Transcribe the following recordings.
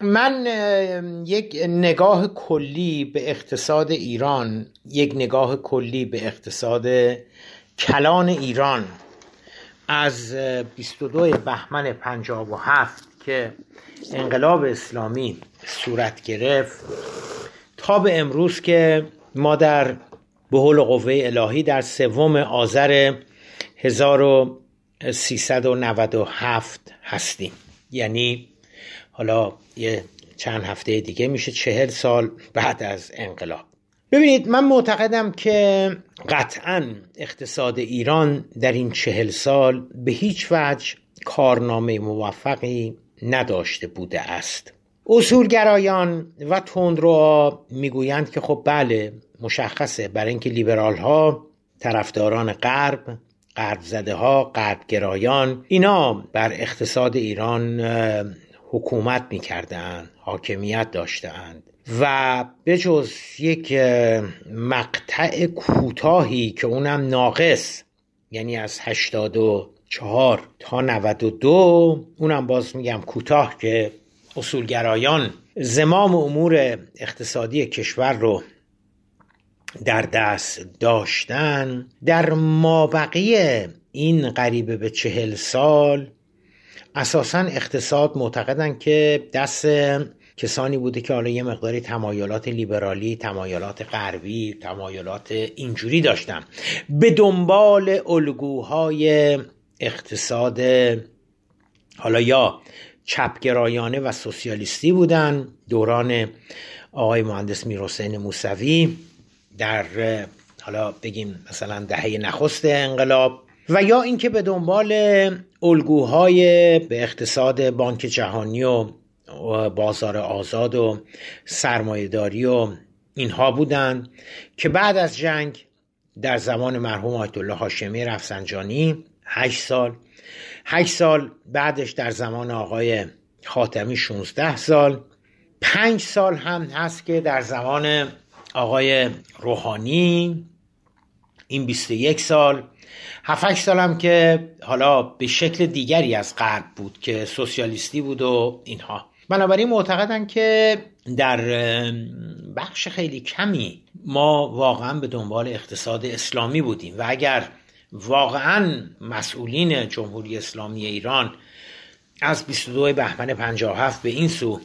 من یک نگاه کلی به اقتصاد ایران یک نگاه کلی به اقتصاد کلان ایران از 22 بهمن 57 که انقلاب اسلامی صورت گرفت تا به امروز که ما در به حول قوه الهی در سوم آذر 1397 هستیم. یعنی حالا یه چند هفته دیگه میشه چهل سال بعد از انقلاب. ببینید من معتقدم که قطعا اقتصاد ایران در این چهل سال به هیچ وجه کارنامه موفقی نداشته بوده است. اصولگرایان و تندرو می‌گویند که خب بله مشخصه. برای اینکه لیبرال ها طرفداران غرب غرب زده ها غرب گرایان اینا بر اقتصاد ایران حکومت می‌کردند حاکمیت داشتند و به جز یک مقطع کوتاهی که اونم ناقص یعنی از 84 تا 92 اونم باز میگم کوتاه که اصولگرایان زمام امور اقتصادی کشور رو در دست داشتن. در مابقی این قریبه به چهل سال اساسا اقتصاد معتقدن که دست کسانی بوده که حالا یه مقداری تمایلات لیبرالی تمایلات غربی تمایلات اینجوری داشتن. به دنبال الگوهای اقتصاد حالا یا چپگرایانه و سوسیالیستی بودن دوران آقای مهندس میرحسین موسوی در حالا بگیم مثلا دهه نخست انقلاب و یا اینکه به دنبال الگوهای به اقتصاد بانک جهانی و بازار آزاد و سرمایهداری و اینها بودند که بعد از جنگ در زمان مرحوم آیت الله هاشمی رفسنجانی هشت سال. هشت سال بعدش در زمان آقای خاتمی 16 سال. پنج سال هم هست که در زمان آقای روحانی این 21 سال. 7 سال هم که حالا به شکل دیگری از غرب بود که سوسیالیستی بود و اینها. بنابراین معتقدن که در بخش خیلی کمی ما واقعا به دنبال اقتصاد اسلامی بودیم و اگر واقعا مسئولین جمهوری اسلامی ایران از 22 بهمن 57 به این سو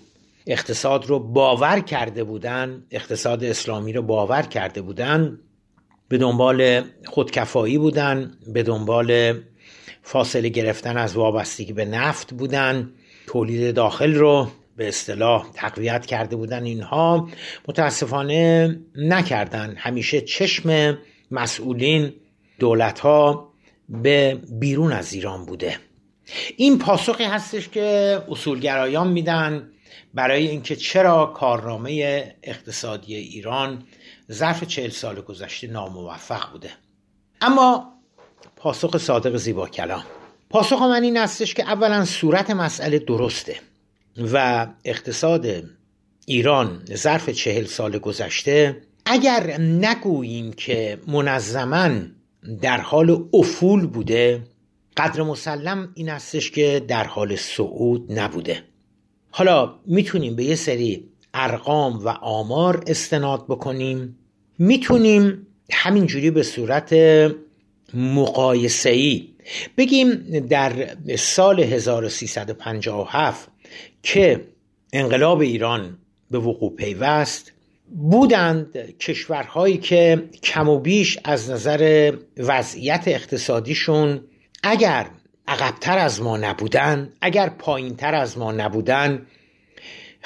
اقتصاد رو باور کرده بودن اقتصاد اسلامی رو باور کرده بودن به دنبال خودکفایی بودن به دنبال فاصله گرفتن از وابستگی به نفت بودن. تولید داخل رو به اصطلاح تقویت کرده بودن اینها. متاسفانه نکردن. همیشه چشم مسئولین دولت ها به بیرون از ایران بوده. این پاسخی هستش که اصولگرایان میدن برای اینکه چرا کارنامه اقتصادی ایران ظرف چهل سال گذشته ناموفق بوده. اما پاسخ صادق زیبا کلام. پاسخ من این هستش که اولا صورت مسئله درسته و اقتصاد ایران ظرف چهل سال گذشته اگر نگوییم که منظما در حال افول بوده قدر مسلم این هستش که در حال صعود نبوده. حالا می‌تونیم به یه سری ارقام و آمار استناد بکنیم. می‌تونیم همینجوری به صورت مقایسه‌ای بگیم در سال 1357 که انقلاب ایران به وقوع پیوست بودند کشورهایی که کم و بیش از نظر وضعیت اقتصادیشون اگر عقبتر از ما نبودن اگر پایینتر از ما نبودن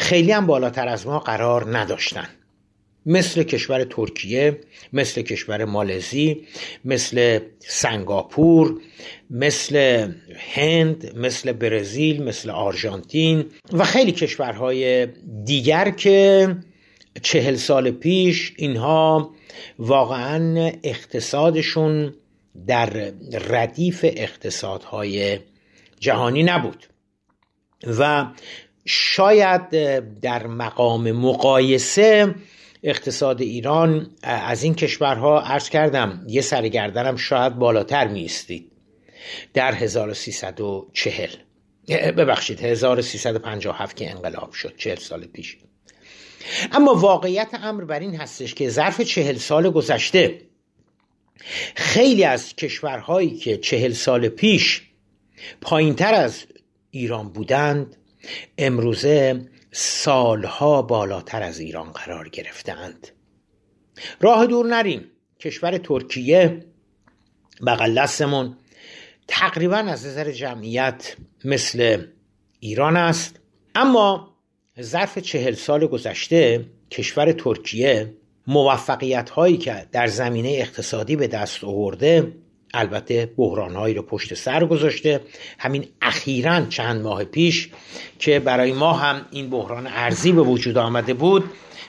خیلی هم بالاتر از ما قرار نداشتن. مثل کشور ترکیه مثل کشور مالزی مثل سنگاپور مثل هند مثل برزیل مثل آرژانتین و خیلی کشورهای دیگر که چهل سال پیش اینها واقعا اقتصادشون در ردیف اقتصادهای جهانی نبود. و شاید در مقام مقایسه اقتصاد ایران از این کشورها عرض کردم یه سرگردنم شاید بالاتر میستید در 1340 ببخشید 1357 که انقلاب شد چهل سال پیش. اما واقعیت امر بر این هستش که ظرف چهل سال گذشته خیلی از کشورهایی که چهل سال پیش پایینتر از ایران بودند امروزه سالها بالاتر از ایران قرار گرفتند راه دور نریم. کشور ترکیه بغل دستمون. تقریبا از نظر جمعیت مثل ایران است. اما ظرف چهل سال گذشته کشور ترکیه موفقیت هایی که در زمینه اقتصادی به دست آورده البته بحران هایی رو پشت سر گذاشته. همین اخیرا چند ماه پیش که برای ما هم این بحران ارزی به وجود آمده بود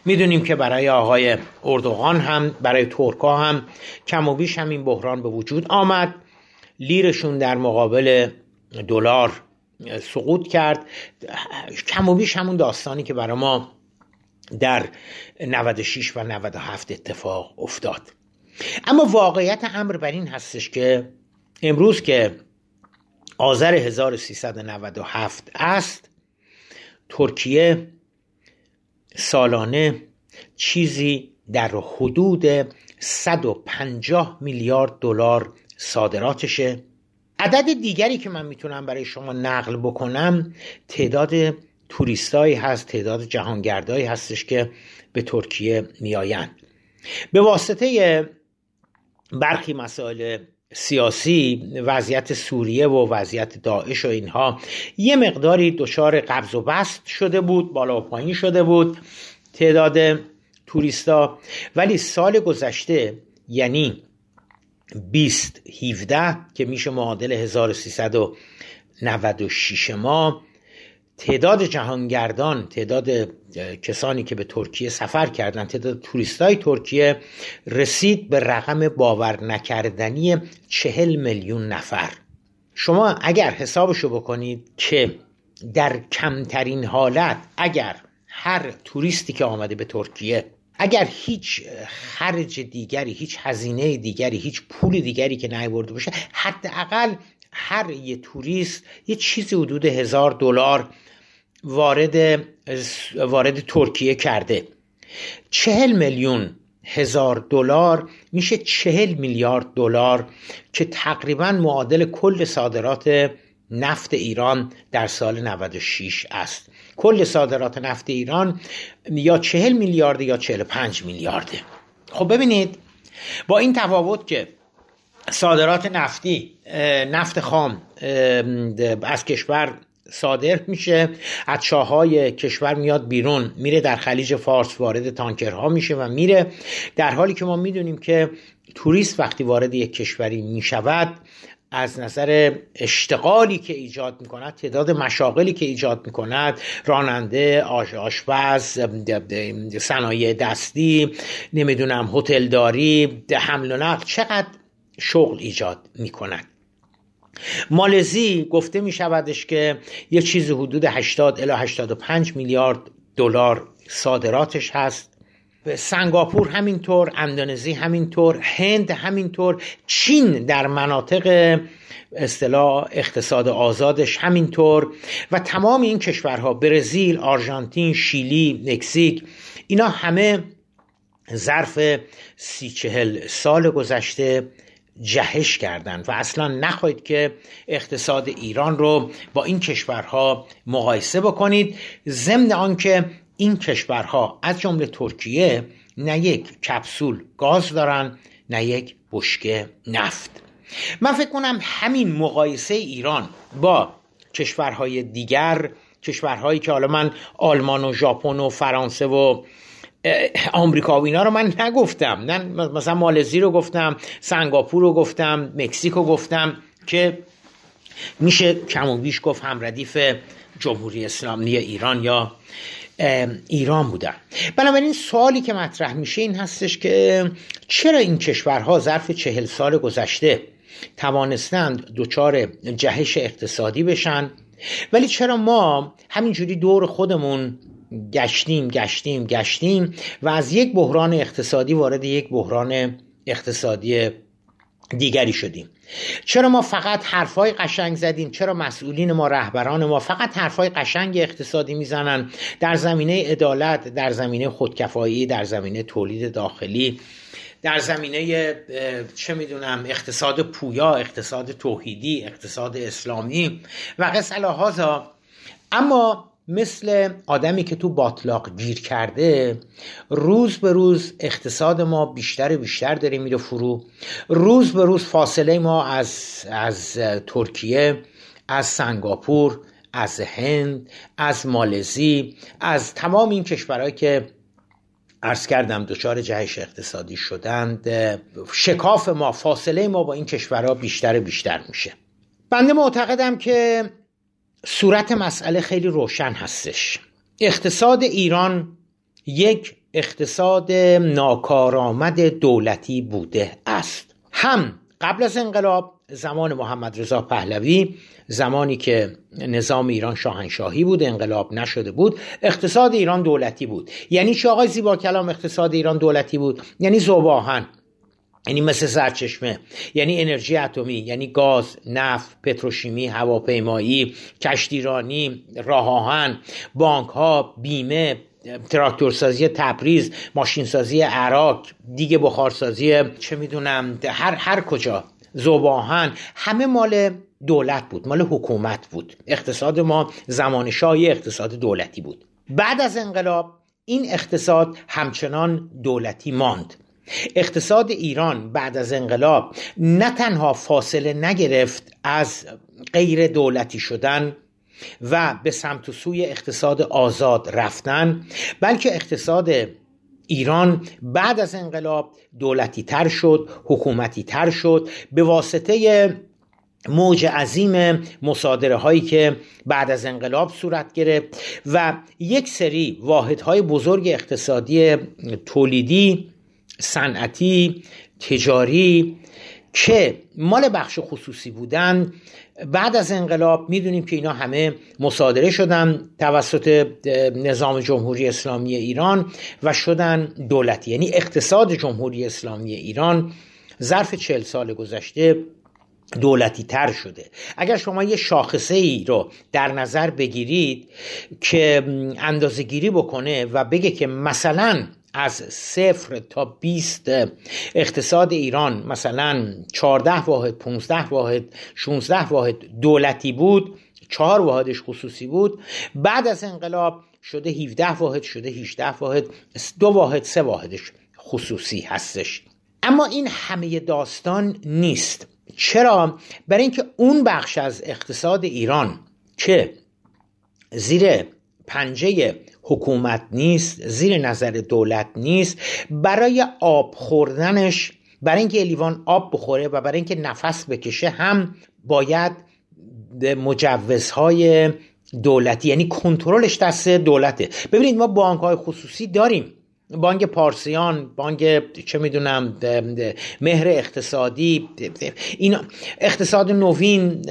می‌دونیم که برای آقای اردوغان هم برای ترکا هم کم و بیش هم این بحران به وجود آمد. لیرشون در مقابل دلار سقوط کرد. کم و بیش همون داستانی که برای ما در 96 و 97 اتفاق افتاد. اما واقعیت امر بر این هستش که امروز که آذر 1397 است ترکیه سالانه چیزی در حدود 150 میلیارد دلار صادراتشه. عدد دیگری که من می‌تونم برای شما نقل بکنم تعداد توریستایی هست تعداد جهانگردایی هستش که به ترکیه میآیند. به واسطه برخی مسائل سیاسی وضعیت سوریه و وضعیت داعش و اینها یه مقداری دچار قبض و بست شده بود بالا و پایین شده بود تعداد توریستا. ولی سال گذشته یعنی 20 17 که میشه معادل 1396 ما تعداد جهانگردان تعداد کسانی که به ترکیه سفر کردند تعداد توریستای ترکیه رسید به رقم باور نکردنی چهل میلیون نفر. شما اگر حسابشو بکنید که در کمترین حالت اگر هر توریستی که آمده به ترکیه اگر هیچ خرج دیگری هیچ هزینه دیگری هیچ پول دیگری که نیورده باشه حداقل هر یه توریست یه چیزی حدود هزار دلار وارد وارد ترکیه کرده. چهل میلیون هزار دلار میشه چهل میلیارد دلار که تقریبا معادل کل صادرات نفت ایران در سال 96 است. کل صادرات نفت ایران یا چهل میلیارد یا چهل پنج میلیارده. خب ببینید با این تفاوت که صادرات نفتی نفت خام از کشور صادر میشه. از چاهای کشور میاد بیرون میره در خلیج فارس وارد تانکرها میشه و میره. در حالی که ما می‌دونیم که توریست وقتی وارد یک کشوری می‌شود از نظر اشتغالی که ایجاد می‌کند تعداد مشاغلی که ایجاد می‌کند راننده آشپز صنایع دستی نمی‌دونم هتلداری حمل و نقل چقدر شغل ایجاد می‌کند. مالزی گفته می شودش که یه چیز حدود 80 الی 85 میلیارد دلار صادراتش هست. سنگاپور همینطور اندونزی همینطور هند همینطور چین در مناطق اصطلاح اقتصاد آزادش همینطور و تمام این کشورها برزیل، آرژانتین، شیلی، مکزیک اینا همه ظرف سی چهل سال گذشته جهش کردند و اصلا نخواهید که اقتصاد ایران رو با این کشورها مقایسه بکنید. ضمن آنکه این کشورها از جمله ترکیه نه یک کپسول گاز دارن نه یک بشکه نفت. من فکر کنم همین مقایسه ایران با کشورهای دیگر کشورهایی که حالا من آلمان و ژاپن و فرانسه و آمریکا و اینا رو من نگفتم. نه مثلا مالزی رو گفتم سنگاپور رو گفتم مکزیک رو گفتم که میشه کم و بیش گفت هم ردیف جمهوری اسلامی ایران یا ایران بودن. بنابراین سوالی که مطرح میشه این هستش که چرا این کشورها ظرف چهل سال گذشته توانستند دچار جهش اقتصادی بشن؟ ولی چرا ما همینجوری دور خودمون گشتیم گشتیم گشتیم و از یک بحران اقتصادی وارد یک بحران اقتصادی دیگری شدیم. چرا ما فقط حرفای قشنگ زدیم؟ چرا مسئولین ما رهبران ما فقط حرفای قشنگ اقتصادی می‌زنن؟ در زمینه عدالت در زمینه خودکفایی در زمینه تولید داخلی در زمینه چه می‌دونم اقتصاد پویا اقتصاد توحیدی اقتصاد اسلامی و قصه اما مثل آدمی که تو باطلاق گیر کرده روز به روز اقتصاد ما بیشتر و بیشتر داره میره فرو. روز به روز فاصله ما از, از ترکیه از سنگاپور از هند از مالزی از تمام این کشورهایی که ارز کردم دچار جهش اقتصادی شدند شکاف ما فاصله ما با این کشورها بیشتر و بیشتر میشه. بنده معتقدم که صورت مسئله خیلی روشن هستش. اقتصاد ایران یک اقتصاد ناکارآمد دولتی بوده است. هم قبل از انقلاب زمان محمد رضا پهلوی زمانی که نظام ایران شاهنشاهی بود انقلاب نشده بود اقتصاد ایران دولتی بود. یعنی چه آقای زیبا کلام اقتصاد ایران دولتی بود؟ یعنی زوباهن. یعنی مثل سرچشمه یعنی انرژی اتمی یعنی گاز نفت پتروشیمی هواپیمایی کشتیرانی راه آهن بانک ها بیمه تراکتورسازی تبریز ماشینسازی عراق دیگه بخارسازی چه می‌دونم هر هر کجا. زباهن همه مال دولت بود مال حکومت بود. اقتصاد ما زمان شاهی اقتصاد دولتی بود. بعد از انقلاب این اقتصاد همچنان دولتی ماند. اقتصاد ایران بعد از انقلاب نه تنها فاصله نگرفت از غیر دولتی شدن و به سمت و سوی اقتصاد آزاد رفتن بلکه اقتصاد ایران بعد از انقلاب دولتی تر شد حکومتی تر شد به واسطه موج عظیم مصادره هایی که بعد از انقلاب صورت گرفت و یک سری واحدهای بزرگ اقتصادی تولیدی صنعتی تجاری که مال بخش خصوصی بودن. بعد از انقلاب می‌دونیم که اینا همه مصادره شدن توسط نظام جمهوری اسلامی ایران و شدن دولتی یعنی اقتصاد جمهوری اسلامی ایران ظرف چل سال گذشته دولتی تر شده. اگر شما یه شاخصه ای رو در نظر بگیرید که اندازه گیری بکنه و بگه که مثلا از صفر تا 20 اقتصاد ایران مثلا 14 واحد 15 واحد 16 واحد دولتی بود چهار واحدش خصوصی بود. بعد از انقلاب شده 17 واحد شده 18 واحد دو واحد سه واحدش خصوصی هستش. اما این همه داستان نیست. چرا؟ برای اینکه اون بخش از اقتصاد ایران که زیر پنجه حکومت نیست زیر نظر دولت نیست. برای آب خوردنش برای اینکه لیوان آب بخوره و برای اینکه نفس بکشه هم باید مجوزهای دولتی یعنی کنترلش دست دولته. ببینید ما بانک های خصوصی داریم. بانک پارسیان بانک چه می‌دونم مهر اقتصادی اینا اقتصاد نوین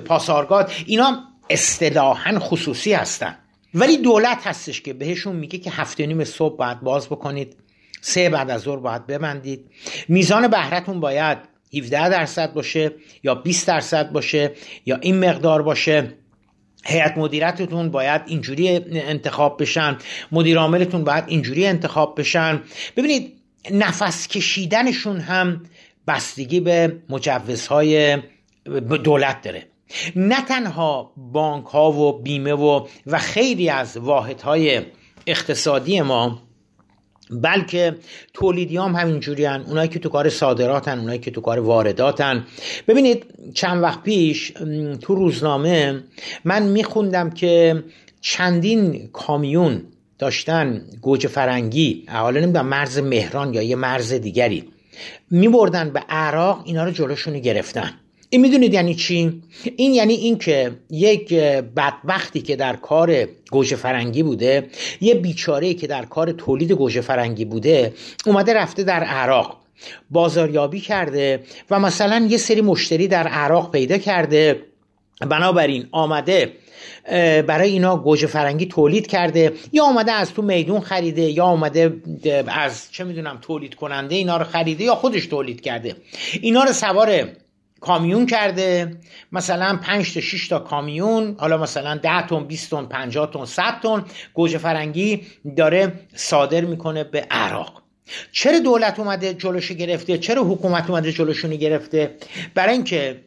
پاسارگاد اینا اصطلاحا خصوصی هستن. ولی دولت هستش که بهشون میگه که هفته نیم صبح باید باز بکنید سه بعد از ظهر باید ببندید. میزان بهرتون باید 17 درصد باشه یا 20 درصد باشه یا این مقدار باشه. هیئت مدیرتتون باید اینجوری انتخاب بشن مدیر عاملتون باید اینجوری انتخاب بشن. ببینید نفس کشیدنشون هم بستگی به مجوزهای دولت داره. نه تنها بانک ها و بیمه و و خیلی از واحد های اقتصادی ما بلکه تولیدی هم همینجوری هن. اونایی که تو کار صادراتن اونایی که تو کار وارداتن. ببینید چند وقت پیش تو روزنامه من میخوندم که چندین کامیون داشتن گوجه فرنگی حالا نمی‌دونم مرز مهران یا یه مرز دیگری میبردن به عراق اینا رو جلوشونی گرفتن. این می‌دونید یعنی چی؟ این یعنی اینکه یک بدبختی که در کار گوجه فرنگی بوده یه بیچاره که در کار تولید گوجه فرنگی بوده اومده رفته در عراق بازاریابی کرده و مثلا یه سری مشتری در عراق پیدا کرده. بنابراین آمده برای اینا گوجه فرنگی تولید کرده یا آمده از تو میدون خریده یا آمده از چه می‌دونم تولید کننده اینا رو خریده یا خودش تولید کرده. اینا رو سوار کامیون کرده. مثلا 5 تا 6 تا کامیون حالا مثلا 10 تن 20 تن 50 تن 100 تن گوجه فرنگی داره صادر می‌کنه به عراق. چرا دولت اومده جلوش گرفته؟ چرا حکومت اومده جلوشونی گرفته؟ برای اینکه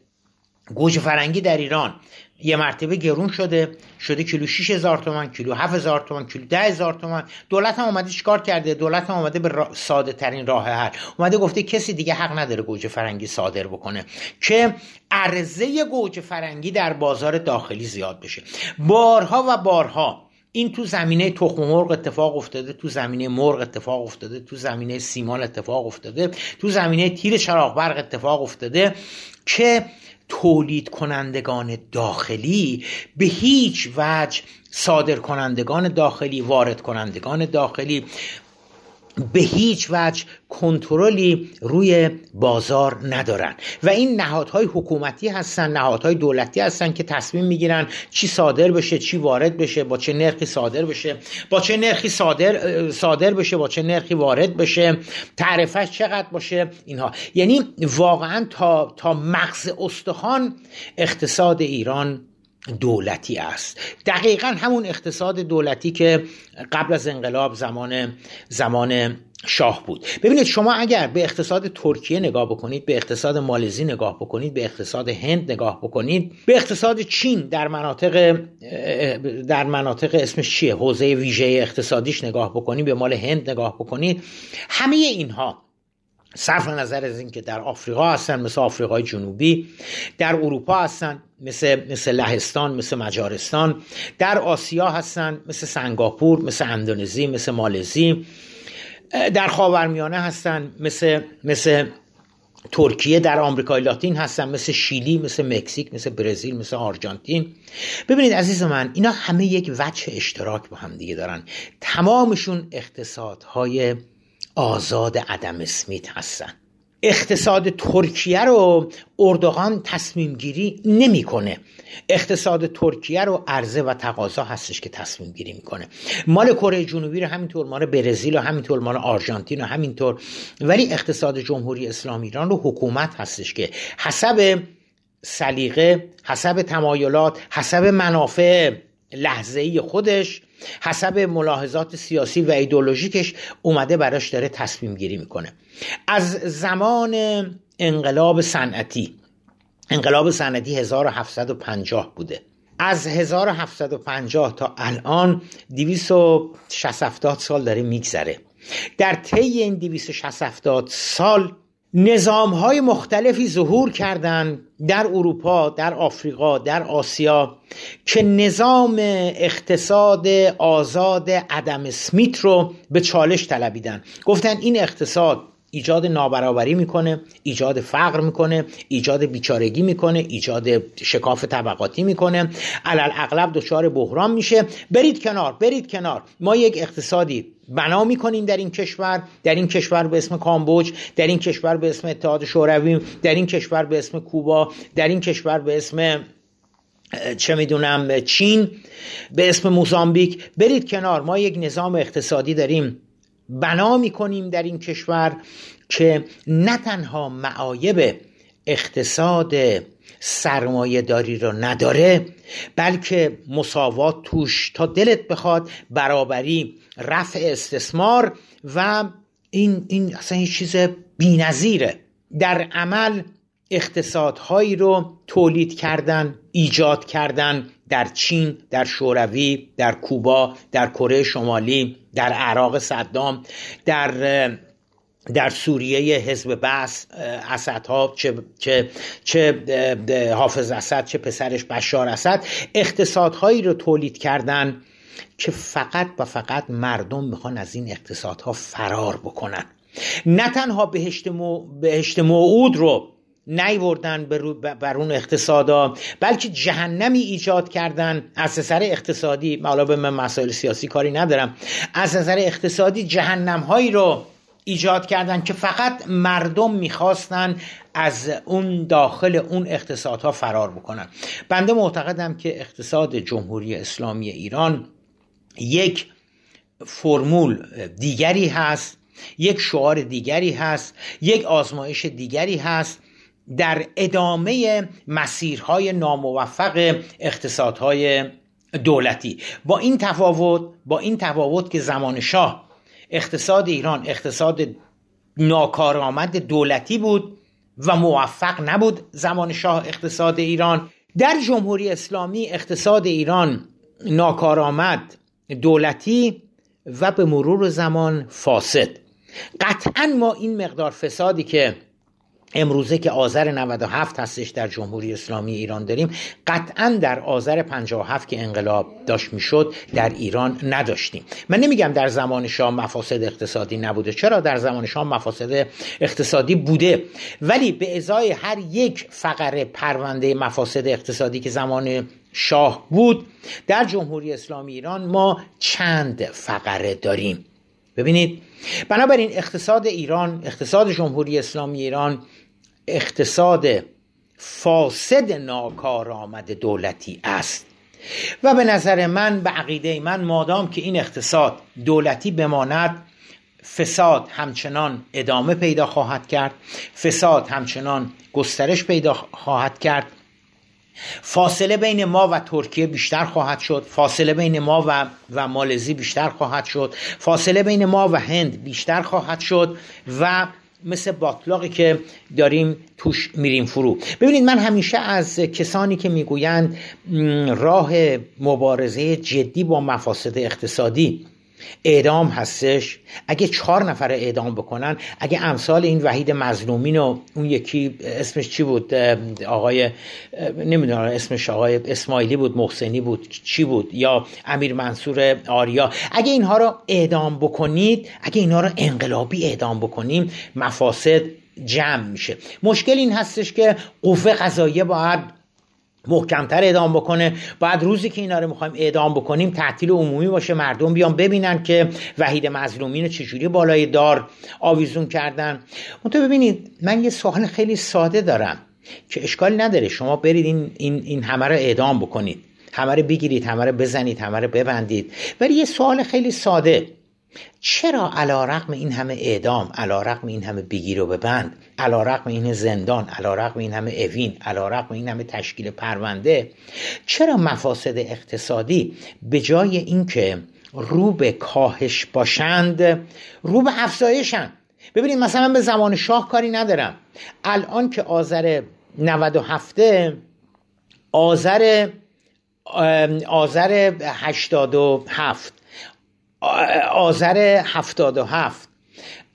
گوجه فرنگی در ایران یه مرتبه گرون شده شده کیلو 6000 تومان کیلو 7000 تومان کیلو 10000 تومان. دولت هم اومده چیکار کرده؟ دولت هم اومده به ساده ترین راه حل. اومده گفته کسی دیگه حق نداره گوجه فرنگی صادر بکنه که عرضه گوجه فرنگی در بازار داخلی زیاد بشه. بارها و بارها این تو زمینه تخم مرغ اتفاق افتاده تو زمینه مرغ اتفاق افتاده تو زمینه سیمان اتفاق افتاده تو زمینه تیر چراغ برق اتفاق افتاده که تولید کنندگان داخلی به هیچ وجه صادر کنندگان داخلی وارد کنندگان داخلی به هیچ وجه کنترلی روی بازار ندارن. و این نهادهای حکومتی هستن نهادهای دولتی هستن که تصمیم می‌گیرن چی صادر بشه چی وارد بشه با چه نرخی صادر بشه با چه نرخی صادر صادر بشه با چه نرخی وارد بشه تعرفش چقدر باشه اینها. یعنی واقعا تا تا مغز استخوان اقتصاد ایران دولتی است. دقیقا همون اقتصاد دولتی که قبل از انقلاب زمان زمان شاه بود. ببینید شما اگر به اقتصاد ترکیه نگاه بکنید به اقتصاد مالزی نگاه بکنید به اقتصاد هند نگاه بکنید به اقتصاد چین در مناطق در مناطق اسمش چیه؟ حوزه ویژه اقتصادیش نگاه بکنید به مال هند نگاه بکنید. همه اینها صرف نظر از اینکه در آفریقا هستن مثل آفریقای جنوبی در اروپا هستن مثل مثل لهستان مثل مجارستان در آسیا هستن مثل سنگاپور مثل اندونزی مثل مالزی در خاورمیانه هستن مثل مثل ترکیه در آمریکای لاتین هستن مثل شیلی مثل مکزیک مثل برزیل مثل آرژانتین. ببینید عزیز من اینا همه یک وجه اشتراک با هم دیگه دارن. تمامشون اقتصادهای آزاد عدم اسمیت هستن. اقتصاد ترکیه رو اردوغان تصمیم گیری نمی‌کنه اقتصاد ترکیه رو عرضه و تقاضا هستش که تصمیم گیری می‌کنه. مال کره جنوبی رو همینطور مال برزیل و همینطور مال آرژانتین و همینطور. ولی اقتصاد جمهوری اسلامی ایران رو حکومت هستش که حسب سلیقه حسب تمایلات حسب منافع لحظه ای خودش حسب ملاحظات سیاسی و ایدولوژیکش اومده براش داره تصمیم گیری می‌کنه. از زمان انقلاب صنعتی انقلاب صنعتی 1750 بوده. از 1750 تا الان 260 سال داره میگذره. در طی این 260 سال نظام های مختلفی ظهور کردند در اروپا در آفریقا در آسیا که نظام اقتصاد آزاد عدم سمیت رو به چالش طلبیدن گفتن این اقتصاد ایجاد نابرابری می‌کنه ایجاد فقر می‌کنه ایجاد بیچارگی می‌کنه ایجاد شکاف طبقاتی می‌کنه. علل اغلب دچار بحران میشه. برید کنار برید کنار. ما یک اقتصادی بنا می‌کنیم در این کشور در این کشور به اسم کامبوج در این کشور به اسم اتحاد شوروی در این کشور به اسم کوبا در این کشور به اسم چه می‌دونم چین به اسم موزامبیک. برید کنار ما یک نظام اقتصادی داریم. بنا می‌کنیم در این کشور که نه تنها معایب اقتصاد سرمایه داری رو نداره بلکه مساوات توش تا دلت بخواد برابری رفع استثمار و این, این اصلا این چیز بینظیره. در عمل اقتصادهایی رو تولید کردن ایجاد کردن در چین در شوروی در کوبا در کره شمالی در عراق صدام در در سوریه حزب بس اسدها چه چه چه حافظ اسد چه پسرش بشار اسد اقتصادهایی رو تولید کردن که فقط و فقط مردم می‌خوان از این اقتصادها فرار بکنن. نه تنها بهشت, مو... بهشت موعود رو نیوردن بر اون اقتصادا بلکه جهنمی ایجاد کردن. از نظر اقتصادی حالا به من مسائل سیاسی کاری ندارم از نظر اقتصادی جهنم هایی رو ایجاد کردن که فقط مردم می‌خواستن از اون داخل اون اقتصادها فرار بکنن. بنده معتقدم که اقتصاد جمهوری اسلامی ایران یک فرمول دیگری هست یک شعار دیگری هست یک آزمایش دیگری هست در ادامه مسیرهای ناموفق اقتصادهای دولتی. با این تفاوت با این تفاوت که زمان شاه اقتصاد ایران اقتصاد ناکارآمد دولتی بود و موفق نبود زمان شاه اقتصاد ایران. در جمهوری اسلامی اقتصاد ایران ناکارآمد دولتی و به مرور زمان فاسد. قطعا ما این مقدار فسادی که امروزه که آذر 97 هستش در جمهوری اسلامی ایران داریم قطعا در آذر 57 که انقلاب داشت می‌شد در ایران نداشتیم. من نمیگم در زمان شاه مفاسد اقتصادی نبوده. چرا در زمان شاه مفاسد اقتصادی بوده؟ ولی به ازای هر یک فقره پرونده مفاسد اقتصادی که زمان شاه بود در جمهوری اسلامی ایران ما چند فقره داریم. ببینید بنابراین اقتصاد ایران اقتصاد جمهوری اسلامی ایران اقتصاد فاسد ناکارآمد دولتی است. و به نظر من به عقیده من مادام که این اقتصاد دولتی بماند فساد همچنان ادامه پیدا خواهد کرد فساد همچنان گسترش پیدا خواهد کرد. فاصله بین ما و ترکیه بیشتر خواهد شد. فاصله بین ما و, و مالزی بیشتر خواهد شد. فاصله بین ما و هند بیشتر خواهد شد و مثل باطلاقی که داریم توش میریم فرو. ببینید من همیشه از کسانی که می‌گویند راه مبارزه جدی با مفاسد اقتصادی اعدام هستش. اگه چهار نفر اعدام بکنن اگه امثال این وحید مظلومین و اون یکی اسمش چی بود؟ آقای نمی‌دونم اسمش آقای اسماعیلی بود محسنی بود چی بود؟ یا امیر منصور آریا. اگه اینها رو اعدام بکنید اگه اینها رو انقلابی اعدام بکنیم مفاسد جمع میشه. مشکل این هستش که قوه قضاییه باید محکمتر اعدام بکنه. بعد روزی که اینا رو می‌خوایم اعدام بکنیم تعطیل عمومی باشه مردم بیان ببینن که وحید مظلومین چجوری بالای دار آویزون کردن. منتها ببینید من یه سوال خیلی ساده دارم که اشکال نداره. شما برید این, این, این همه رو اعدام بکنید. همه رو بگیرید همه رو بزنید همه رو ببندید. ولی یه سوال خیلی ساده. چرا علا رقم این همه اعدام علا رقم این همه بگیر و ببند علا رقم این زندان علا رقم این همه اوین علا رقم این همه تشکیل پرونده چرا مفاسد اقتصادی به جای اینکه رو به کاهش باشند رو به افزایشند؟ ببینید مثلا به زمان شاه کاری ندارم. الان که آذر 97 آذر آذر 87 آذر 77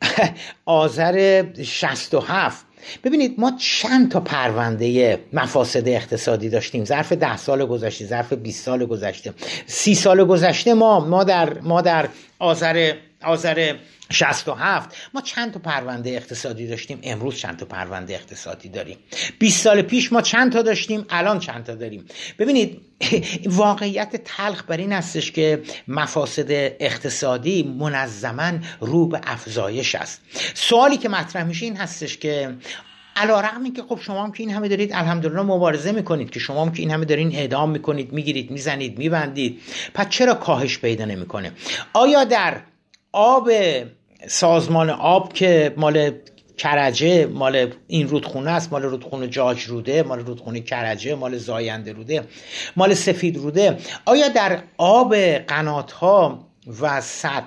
آذر 67 ببینید ما چند تا پرونده مفاسد اقتصادی داشتیم. ظرف ده سال گذشته ظرف 20 سال گذشته سی سال گذشته ما ما در ما در آذر آذر 67 ما چند تا پرونده اقتصادی داشتیم؟ امروز چند تا پرونده اقتصادی داریم. 20 سال پیش ما چند تا داشتیم؟ الان چند تا داریم؟ ببینید واقعیت تلخ بر این هستش که مفاسد اقتصادی منظما رو به افزایش است. سوالی که مطرح میشه این هستش که علا رقم که خب شما هم که این همه دارید الحمدلله مبارزه می‌کنید که شما هم که این همه دارین اعدام می‌کنید می‌گیرید می‌زنید میبندید. پس چرا کاهش پیدا نمی‌کنه؟ آیا در آب سازمان آب که مال کرجه مال این رودخونه است مال رودخونه جاج روده مال رودخونه کرجه مال زاینده روده مال سفید روده آیا در آب قنات ها و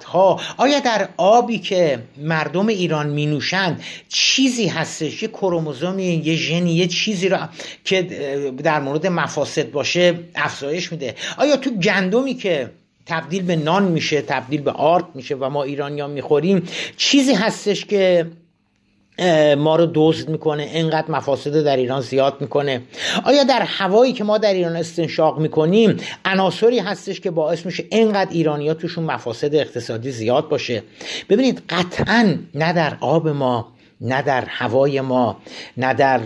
ها آیا در آبی که مردم ایران می نوشند چیزی هستش یه کروموزومی یه ژنی یه چیزی را که در مورد مفاسد باشه افزایش میده؟ آیا تو گندمی که تبدیل به نان میشه تبدیل به آرد میشه و ما ایرانیان می‌خوریم. چیزی هستش که ما رو دزد می‌کنه انقدر مفاسد در ایران زیاد می‌کنه. آیا در هوایی که ما در ایران استنشاق می‌کنیم عناصری هستش که باعث میشه انقدر ایرانی ها توشون مفاسد اقتصادی زیاد باشه؟ ببینید قطعا نه در آب ما. نه در هوای ما نه در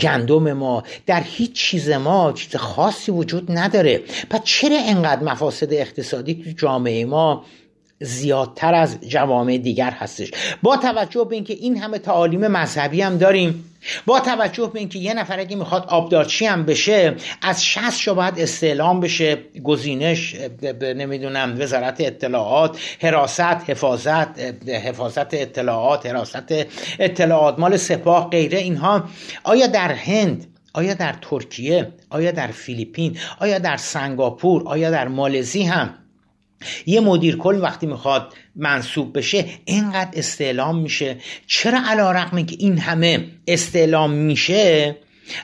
گندم ما در هیچ چیز ما چیز خاصی وجود نداره. پس چرا انقدر مفاسد اقتصادی تو جامعه ما زیادتر از جوامع دیگر هستش؟ با توجه به اینکه این همه تعالیم مذهبی هم داریم با توجه به اینکه یه نفر اگه می‌خواد آبدارچی هم بشه از 60 شو باید استعلام بشه گزینش نمی‌دونم وزارت اطلاعات حراست حفاظت حفاظت اطلاعات حراست اطلاعات مال سپاه غیره اینها. آیا در هند آیا در ترکیه آیا در فیلیپین آیا در سنگاپور آیا در مالزی هم یه مدیر کل وقتی می‌خواد منصوب بشه اینقدر استعلام میشه. چرا علا رقم که این همه استعلام میشه؟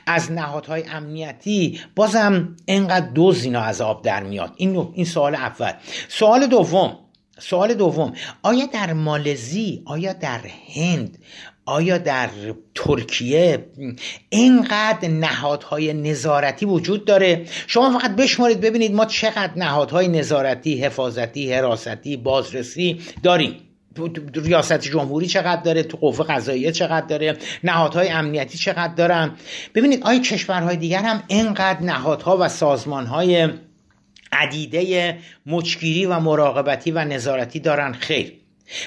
از نهادهای امنیتی بازم اینقدر دوز اینا از آب در میاد. این, این سوال اول. سوال دوم. سوال دوم. آیا در مالزی آیا در هند آیا در ترکیه اینقدر نهادهای نظارتی وجود داره؟ شما فقط بشمارید ببینید ما چقدر نهادهای نظارتی حفاظتی حراستی بازرسی داریم. ریاست جمهوری چقدر داره؟ تو قوه قضاییه چقدر داره؟ نهادهای امنیتی چقدر دارن؟ ببینید آیا کشورهای دیگر هم اینقدر نهادها و سازمانهای عدیده مچگیری و مراقبتی و نظارتی دارن؟ خیر.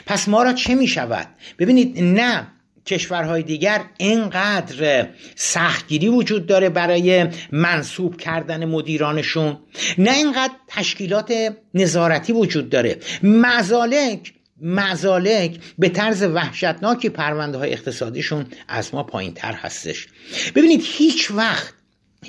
پس ما را چه می شود ببینید نه کشورهای دیگر اینقدر سختگیری وجود داره برای منصوب کردن مدیرانشون. نه اینقدر تشکیلات نظارتی وجود داره. مزالک مزالک به طرز وحشتناکی پرونده های اقتصادیشون از ما پایین تر هستش. ببینید هیچ وقت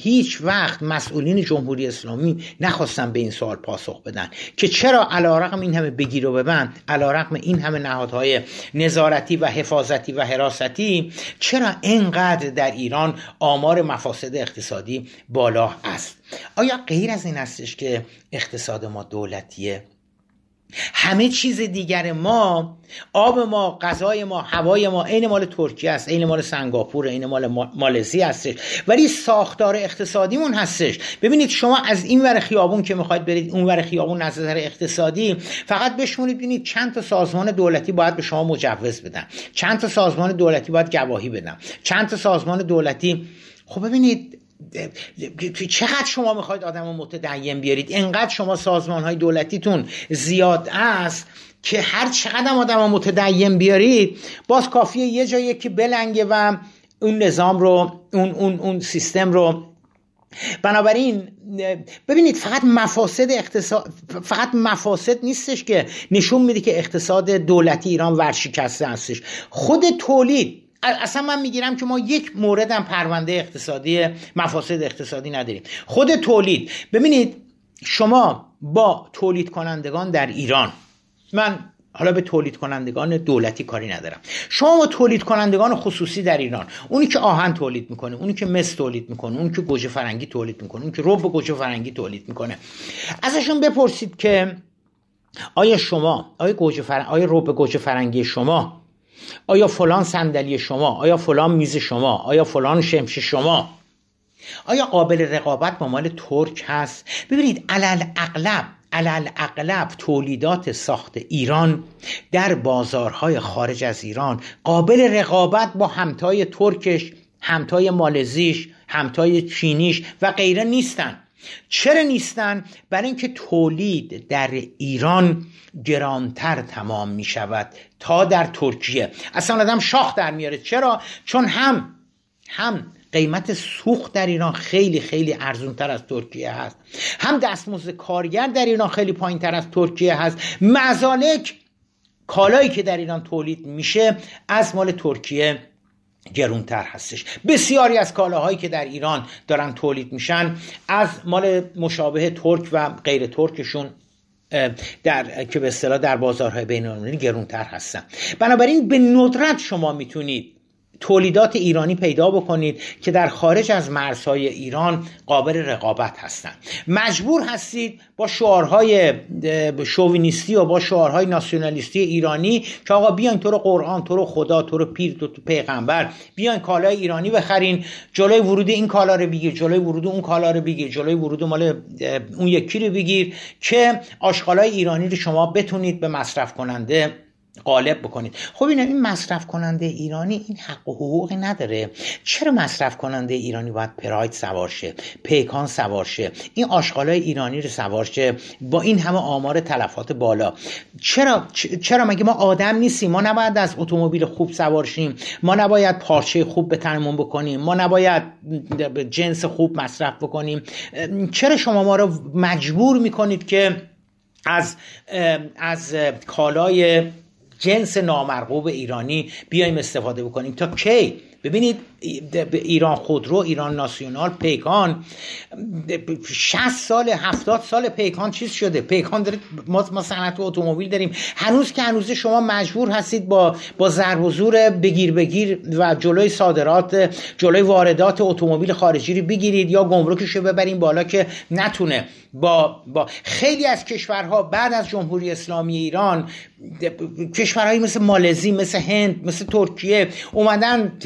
هیچ وقت مسئولین جمهوری اسلامی نخواستن به این سوال پاسخ بدن که چرا علا رقم این همه بگیر و ببند رقم این همه نهادهای نظارتی و حفاظتی و حراستی چرا اینقدر در ایران آمار مفاسد اقتصادی بالا است؟ آیا غیر از این هستش که اقتصاد ما دولتیه؟ همه چیز دیگر ما آب ما غذای ما هوای ما عین مال ترکیه است عین مال سنگاپور عین مال مالزی هستش. ولی ساختار اقتصادیمون هستش. ببینید شما از این ور خیابون که می‌خواید برید اون ور خیابون از نظر اقتصادی فقط بشمونید ببینید چند تا سازمان دولتی باید به شما مجوز بدن. چند تا سازمان دولتی باید گواهی بدن. چند تا سازمان دولتی خب ببینید چقدر شما می‌خواید آدم متدین بیارید؟ انقدر شما سازمان های دولتیتون زیاد است که هر چقدر آدم متدین بیارید باز کافیه یه جایی که بلنگه و اون نظام رو اون, اون, اون سیستم رو. بنابراین ببینید فقط مفاسد اقتصاد فقط مفاسد نیستش که نشون میده که اقتصاد دولتی ایران ورشکسته هستش. خود تولید اصلا من می‌گیرم که ما یک مورد هم پرونده اقتصادی مفاسد اقتصادی نداریم. خود تولید. ببینید شما با تولید کنندگان در ایران من حالا به تولید کنندگان دولتی کاری ندارم. شما با تولید کنندگان خصوصی در ایران اونی که آهن تولید می‌کنه اونی که مس تولید می‌کنه اونی که گوجه فرنگی تولید می‌کنه اونی که رب گوجه فرنگی تولید می‌کنه. ازشون بپرسید که آیا شما آیا گوجه فرنگی آیا رب گوجه فرنگی شما آیا فلان صندلی شما؟ آیا فلان میز شما؟ آیا فلان شمش شما؟ آیا قابل رقابت با مال ترک هست؟ ببینید علل اغلب علل اغلب تولیدات ساخت ایران در بازارهای خارج از ایران قابل رقابت با همتای ترکش همتای مالزیش همتای چینیش و غیره نیستن. چرا نیستن؟ برای اینکه تولید در ایران گرانتر تمام می شود تا در ترکیه. اصلا آدم شاخ در میاره. چرا؟ چون هم هم قیمت سوخت در ایران خیلی خیلی ارزون تر از ترکیه هست. هم دستمزد کارگر در ایران خیلی پایین تر از ترکیه هست. مزالک کالایی که در ایران تولید میشه از مال ترکیه. گرونتر هستش. بسیاری از کالاهایی که در ایران دارن تولید میشن از مال مشابه ترک و غیر ترکشون در که به اصطلاح در بازارهای بین المللی گرونتر هستن. بنابراین به ندرت شما می‌تونید تولیدات ایرانی پیدا بکنید که در خارج از مرزهای ایران قابل رقابت هستند مجبور هستید با شعارهای شوینیستی و با شعارهای ناسیونالیستی ایرانی که آقا بیاین تو رو قرآن تو رو خدا تو رو پیر تو پیغمبر بیاین کالای ایرانی بخرین. جلوی ورود این کالا رو بگیر جلوی ورود اون کالا رو بگیر جلوی ورود مال اون یکی رو بگیر که آشغالای ایرانی رو شما بتونید به مصرف کننده غالب بکنید. خب این این مصرف کننده ایرانی این حق و حقوقی نداره. چرا مصرف کننده ایرانی باید پراید سوارشه پیکان سوارشه این آشغالای ایرانی رو سوارشه با این همه آمار تلفات بالا. چرا چرا مگه ما آدم نیستیم؟ ما نباید از اتومبیل خوب سوارشیم ما نباید پارچه خوب به تنمون بکنیم. ما نباید جنس خوب مصرف بکنیم. چرا شما ما رو مجبور می‌کنید که از از کالای جنس نامرغوب ایرانی بیایم استفاده بکنیم. تا کی؟ ببینید ایران خودرو ایران ناسیونال پیکان. 60 سال 70 سال پیکان چیز شده؟ پیکان داره ما ما صنعت اتومبیل داریم. هنوز که هنوز شما مجبور هستید با با ضرب و زور بگیر بگیر و جلوی صادرات جلوی واردات اتومبیل خارجی رو بگیرید یا گمرکش رو ببرین بالا که نتونه با با خیلی از کشورها بعد از جمهوری اسلامی ایران کشورهایی مثل مالزی مثل هند مثل ترکیه اومدن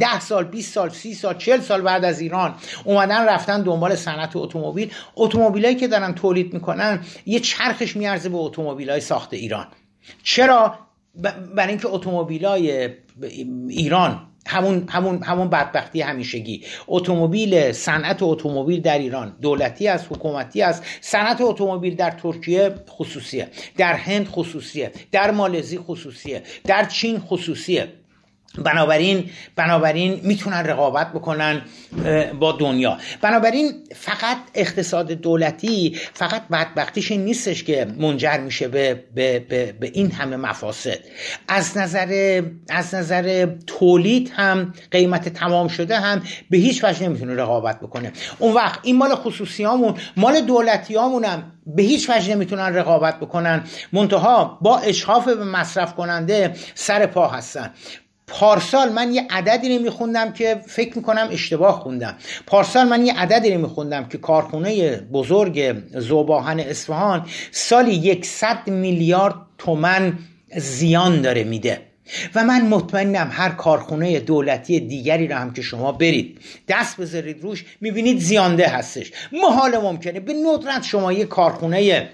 ده سال 20 سال 30 سال 40 سال بعد از ایران اومدن رفتن دنبال صنعت اتومبیل. اتومبیلایی که دارن تولید می‌کنن یه چرخش میارزه به اتومبیلای ساخت ایران. چرا؟ برای اینکه اتومبیلای ایران همون همون همون بدبختی همیشگی. اتومبیل صنعت اتومبیل در ایران دولتی است حکومتی است. صنعت اتومبیل در ترکیه خصوصیه در هند خصوصیه در مالزی خصوصیه در چین خصوصیه. بنابراین بنابراین می‌تونن رقابت بکنن با دنیا. بنابراین فقط اقتصاد دولتی فقط بدبختیش نیستش که منجر میشه به, به, به, به این همه مفاسد. از نظر از نظر تولید هم قیمت تمام شده هم به هیچ وجه نمی‌تونه رقابت بکنه. اون وقت این مال خصوصیامون مال دولتی هم به هیچ وجه نمی‌تونن رقابت بکنن. منتها با اشخاف به مصرف کننده سر پا هستن. پارسال من یه عددی رو میخوندم که فکر می‌کنم اشتباه خوندم. پارسال من یه عددی رو میخوندم که کارخونه بزرگ زوباهن اصفهان سالی یکصد میلیارد تومن زیان داره میده. و من مطمئنم هر کارخونه دولتی دیگری رو هم که شما برید دست بذارید روش می‌بینید زیانده هستش. محال ممکنه به ندرت شما یه کارخونه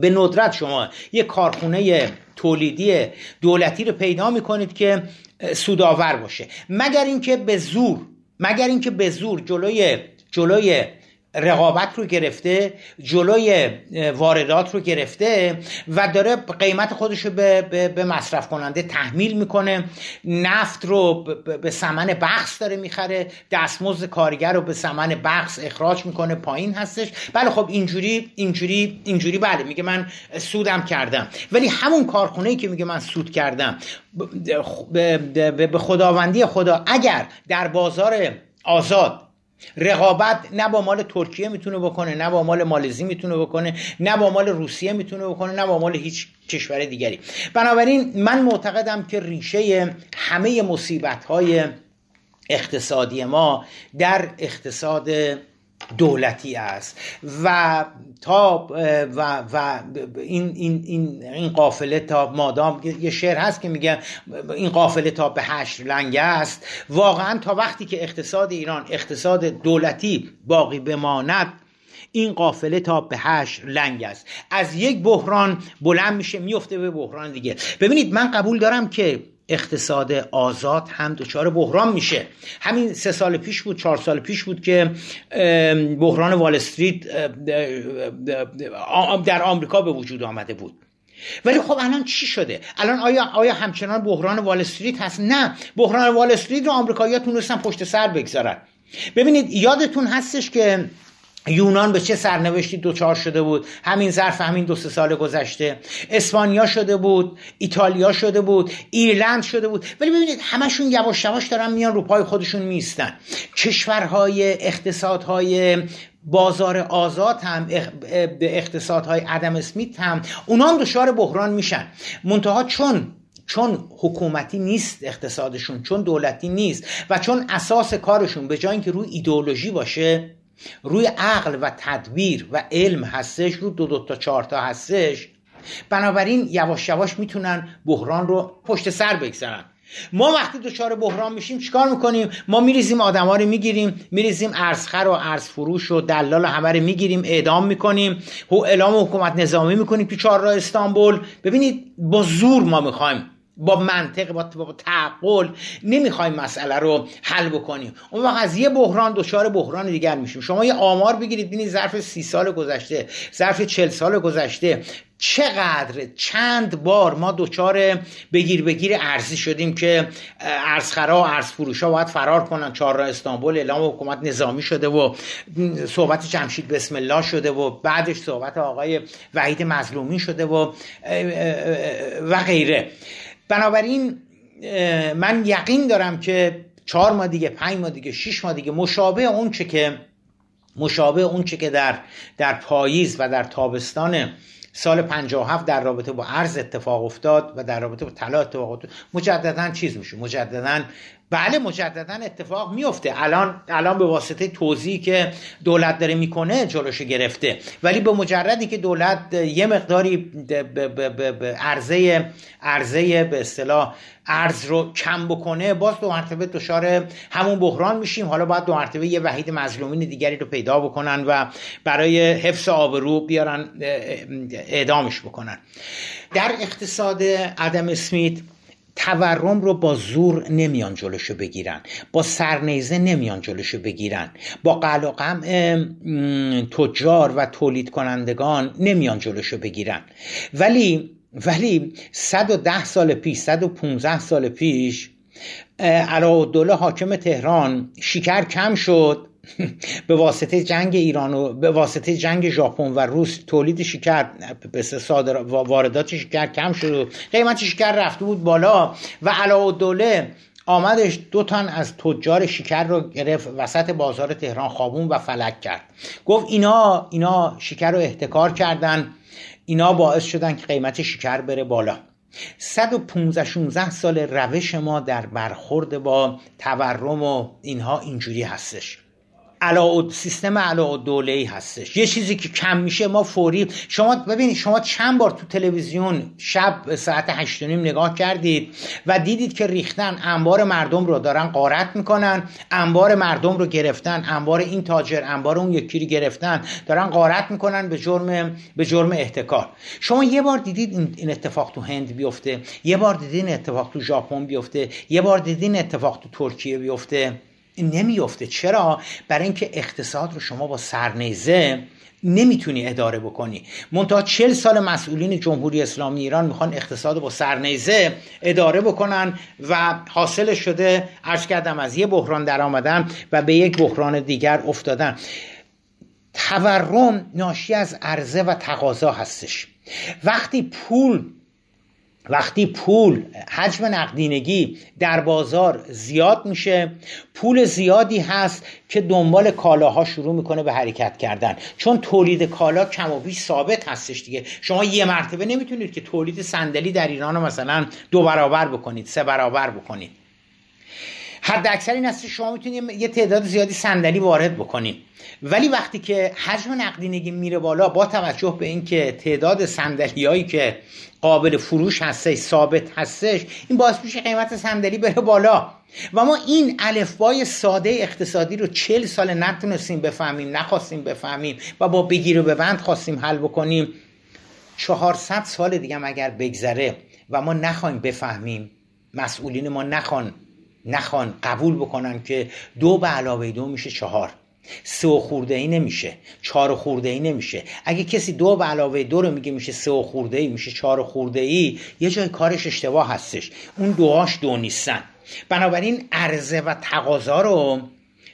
به ندرت شما یه کارخونه تولیدی دولتی رو پیدا می‌کنید که سودآور باشه. مگر اینکه به زور مگر اینکه به زور جلوی جلوی رقابت رو گرفته جلوی واردات رو گرفته و داره قیمت خودش رو به, به, به مصرف کننده تحمیل می‌کنه. نفت رو به سمن بخص داره می‌خره. دستمزد کارگر رو به سمن بخص اخراج می‌کنه. پایین هستش. بله خب اینجوری اینجوری اینجوری بله میگه من سودم کردم. ولی همون کارخونه ای که میگه من سود کردم به خداوندی خدا اگر در بازار آزاد رقابت نه با مال ترکیه می‌تونه بکنه نه با مال مالزی می‌تونه بکنه نه با مال روسیه می‌تونه بکنه نه با مال هیچ کشور دیگری. بنابراین من معتقدم که ریشه همه مصیبت های اقتصادی ما در اقتصاد دولتی است. و تا و, و این, این, این, این قافله تا مادام یه شعر هست که میگه این قافله تا به هشت لنگ است. واقعا تا وقتی که اقتصاد ایران اقتصاد دولتی باقی بماند این قافله تا به هشت لنگ است. از یک بحران بلند میشه میفته به بحران دیگه. ببینید من قبول دارم که اقتصاد آزاد هم دچار بحران میشه. همین سه سال پیش بود چهار سال پیش بود که بحران وال استریت در آمریکا به وجود آمده بود. ولی خب الان چی شده؟ الان آیا آیا همچنان بحران وال استریت هست؟ نه. بحران وال استریت رو آمریکایی‌ها تونستن پشت سر بگذارن. ببینید یادتون هستش که یونان به چه سرنوشتی دوچار شده بود؟ همین ظرف همین دو سه سال گذشته. اسپانیا شده بود ایتالیا شده بود ایرلند شده بود. ولی ببینید همشون یواش یواش دارن میان رو پای خودشون میستن کشورهای اقتصادهای بازار آزاد هم اقتصادهای عدم اسمیت هم اونا هم دچار بحران میشن. منتها چون چون حکومتی نیست اقتصادشون چون دولتی نیست و چون اساس کارشون به جای اینکه روی ایدئولوژی باشه روی عقل و تدبیر و علم هستش رو دو دو تا چهار تا هستش. بنابراین یواش یواش می‌تونن بحران رو پشت سر بگذارن. ما وقتی دچار بحران میشیم چیکار می‌کنیم؟ ما میریزیم آدما رو می‌گیریم میریزیم ارزخر و ارز فروش و دلال همه رو می‌گیریم اعدام می‌کنیم. و اعلام حکومت نظامی می‌کنیم تو چهارراه استانبول. ببینید با زور ما می‌خوایم. با منطق با, با تعقل نمی‌خوایم مسئله رو حل بکنیم. اون وقت از یه بحران دچار بحران دیگر میشیم. شما یه آمار بگیرید ببینید ظرف سی سال گذشته ظرف چل سال گذشته چقدر چند بار ما دچار بگیر بگیر ارزی شدیم که ارزخرا و ارز فروشا باید فرار کنن. چهار استانبول اعلام حکومت نظامی شده و صحبت جمشید بسم الله شده و بعدش صحبت آقای وحید مظلومی شده و و غیره. بنابراین من یقین دارم که چهار ماه دیگه پنج ماه دیگه شش ماه دیگه مشابه اون چه که مشابه اون چه که در در پاییز و در تابستان سال 57 در رابطه با ارز اتفاق افتاد و در رابطه با طلا اتفاق افتاد. مجددا چیز میشه مجددا بله مجددا اتفاق میفته الان الان به واسطه توضیحی که دولت داره می‌کنه جلوش گرفته. ولی به مجردی که دولت یه مقداری عرضه عرضه به اصطلاح ارز رو کم بکنه باز دو مرتبه دچار همون بحران میشیم. حالا باید دو مرتبه یه وحید مظلومین دیگری رو پیدا بکنن و برای حفظ آبرو بیارن اعدامش بکنن. در اقتصاد ادم اسمیت تورم رو با زور نمیان جلوشو بگیرن. با سرنیزه نمیان جلوشو بگیرن. با قلقم تجار و تولید کنندگان نمیان جلوشو بگیرن. ولی ولی 110 سال پیش 115 سال پیش علاءالدوله حاکم تهران شکر کم شد. به واسطه جنگ ایران و به واسطه جنگ ژاپن و روس تولید شکر به صادر واردات شکر کم شد قیمت شکر رفته بود بالا و علاء دوله آمدش دو تن از تجار شکر رو گرفت وسط بازار تهران خوابون و فلک کرد. گفت اینا اینا شکر رو احتکار کردن اینا باعث شدن که قیمت شکر بره بالا. 115 16 سال روش ما در برخورد با تورم و اینها اینجوری هستش. علا سیستم علا دوله هستش. یه چیزی که کم میشه ما فوری شما ببینید شما چند بار تو تلویزیون شب ساعت هشت نیم نگاه کردید و دیدید که ریختن انبار مردم رو دارن قارت می‌کنن انبار مردم رو گرفتن انبار این تاجر انبار اون یکی رو گرفتن دارن قارت می‌کنن به جرم به جرم احتکار. شما یه بار دیدید این اتفاق تو هند بیفته؟ یه بار دیدید این اتفاق تو ژاپن بیفته؟ یه بار دیدید این اتفاق تو ترکیه بیفته؟ نمیفته چرا؟ برای اینکه اقتصاد رو شما با سرنیزه نمی‌تونی اداره بکنی. منتها چل سال مسئولین جمهوری اسلامی ایران می‌خوان اقتصاد با سرنیزه اداره بکنن و حاصل شده عرض کردم از یه بحران در آمدن و به یک بحران دیگر افتادن. تورم ناشی از عرضه و تقاضا هستش. وقتی پول وقتی پول حجم نقدینگی در بازار زیاد میشه پول زیادی هست که دنبال کالاها شروع می‌کنه به حرکت کردن. چون تولید کالا کم و بیش ثابت هستش دیگه. شما یه مرتبه نمی‌تونید که تولید صندلی در ایران رو مثلا دو برابر بکنید سه برابر بکنید. حد اکثر این است شما می‌تونید یه تعداد زیادی صندلی وارد بکنید ولی وقتی که حجم نقدینگی میره بالا با توجه به اینکه تعداد صندلی که قابل فروش هستش ثابت هستش این باعث میشه قیمت صندلی بره بالا. و ما این الفبای ساده اقتصادی رو چل سال نتونستیم بفهمیم نخواستیم بفهمیم و با بگیر و ببند خواستیم حل بکنیم. چهارصد سال دیگه اگر بگذره و ما نخوایم بفهمیم مسئولین ما نخوان نخوان قبول بکنن که دو به علاوه دو میشه چهار. سه و خورده ای نمیشه چهار و خورده ای نمیشه. اگه کسی دو به علاوه دو رو میگه میشه سه و خورده ای میشه چهار و خورده ای یه جای کارش اشتباه هستش. اون دوهاش دو نیستن. بنابراین عرضه و تقاضا رو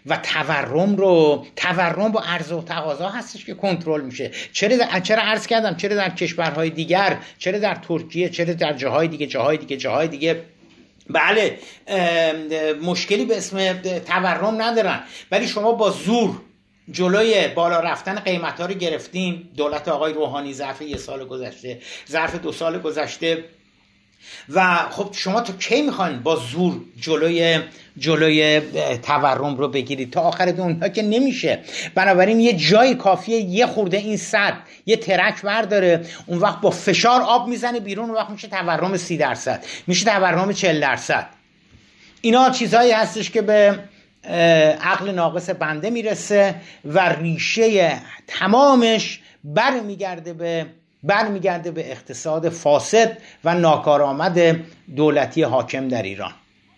و تورم رو تورم با عرضه و تقاضا هستش که کنترل میشه. چرا در... چرا عرض کردم؟ چرا در کشورهای دیگر چرا در ترکیه چرا در جاهای دیگه جاهای دیگه جاهای دیگه بله مشکلی به اسم تورم ندارن. ولی شما با زور جلوی بالا رفتن قیمت ها رو گرفتیم دولت آقای روحانی ظرف یه سال گذشته ظرف دو سال گذشته. و خب شما تو کی می‌خواین با زور جلوی جلوی تورم رو بگیرید؟ تا آخر دنیا که نمیشه. بنابراین یه جای کافیه یه خورده این صد یه ترک برداره. اون وقت با فشار آب می‌زنه بیرون اون وقت میشه تورم سی درصد. میشه تورم چل درصد. اینا چیزهایی هستش که به عقل ناقص بنده می‌رسه و ریشه تمامش برمیگرده به برمیگرده به اقتصاد فاسد و ناکارآمد دولتی حاکم در ایران.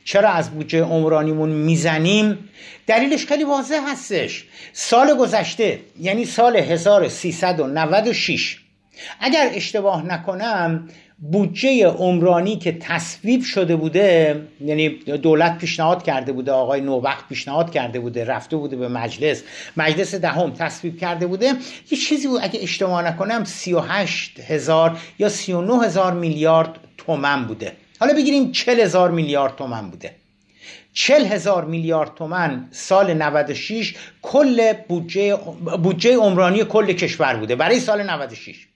چرا از بودجه عمرانیمون می‌زنیم؟ دلیلش خیلی واضح هستش. سال گذشته یعنی سال 1396 اگر اشتباه نکنم بودجه عمرانی که تصویب شده بوده یعنی دولت پیشنهاد کرده بوده آقای نوبخت پیشنهاد کرده بوده رفته بوده به مجلس. مجلس دهم تصویب کرده بوده. یه چیزی بود اگه اشتباه نکنم 38 هزار یا 39 هزار میلیارد تومن بوده. حالا بگیریم 40 هزار میلیارد تومن بوده. 40 هزار میلیارد تومن سال 96 کل بودجه بودجه عمرانی کل کشور بوده. برای سال 96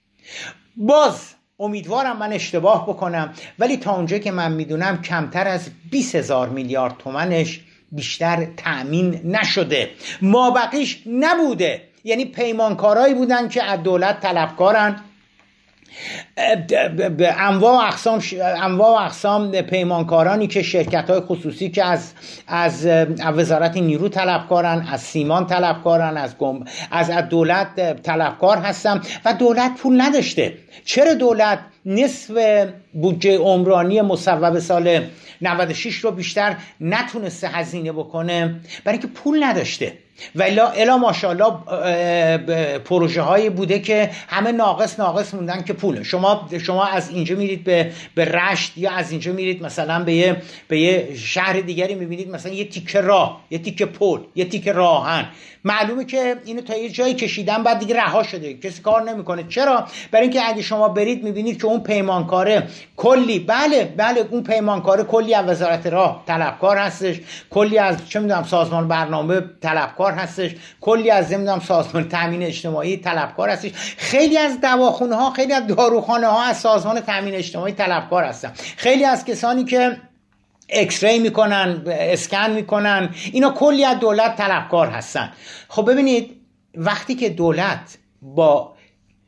باز امیدوارم من اشتباه بکنم ولی تا اونجا که من می‌دونم کمتر از 20 هزار میلیارد تومنش بیشتر تأمین نشده. ما بقیش نبوده. یعنی پیمانکارایی بودن که از دولت طلبکارن. انواع اقسام انواع اقسام پیمانکارانی که شرکت های خصوصی که از از وزارت نیرو طلبکارن از سیمان طلبکارن از از دولت طلبکار هستن و دولت پول نداشته. چرا دولت نصف بودجه عمرانی مصوب سال 96 رو بیشتر نتونسته هزینه بکنه؟ برای اینکه پول نداشته. و الا ماشاءالله پروژه هایی بوده که همه ناقص ناقص موندن که پول شما شما از اینجا میرید به به رشت یا از اینجا میرید مثلا به یه به یه شهر دیگری می‌بینید مثلا یه تیکه راه یه تیکه پل یه تیکه راهن. معلومه که اینو تا یه جایی کشیدن بعد دیگه رها شده. کسی کار نمی‌کنه. چرا؟ برای اینکه اگه شما برید می‌بینید که اون پیمانکاره کلی بله بله اون پیمانکاره کلی از وزارت راه طلبکار هستش. کلی از چه می‌دونم سازمان برنامه طلبکار هستش کلی از نمی‌دونم سازمان تامین اجتماعی طلبکار هستش. خیلی از دواخونه ها خیلی از داروخانه ها از سازمان تامین اجتماعی طلبکار هستن. خیلی از کسانی که اکسری می‌کنن اسکن می‌کنن اینا کلی از دولت طلبکار هستن. خب ببینید وقتی که دولت با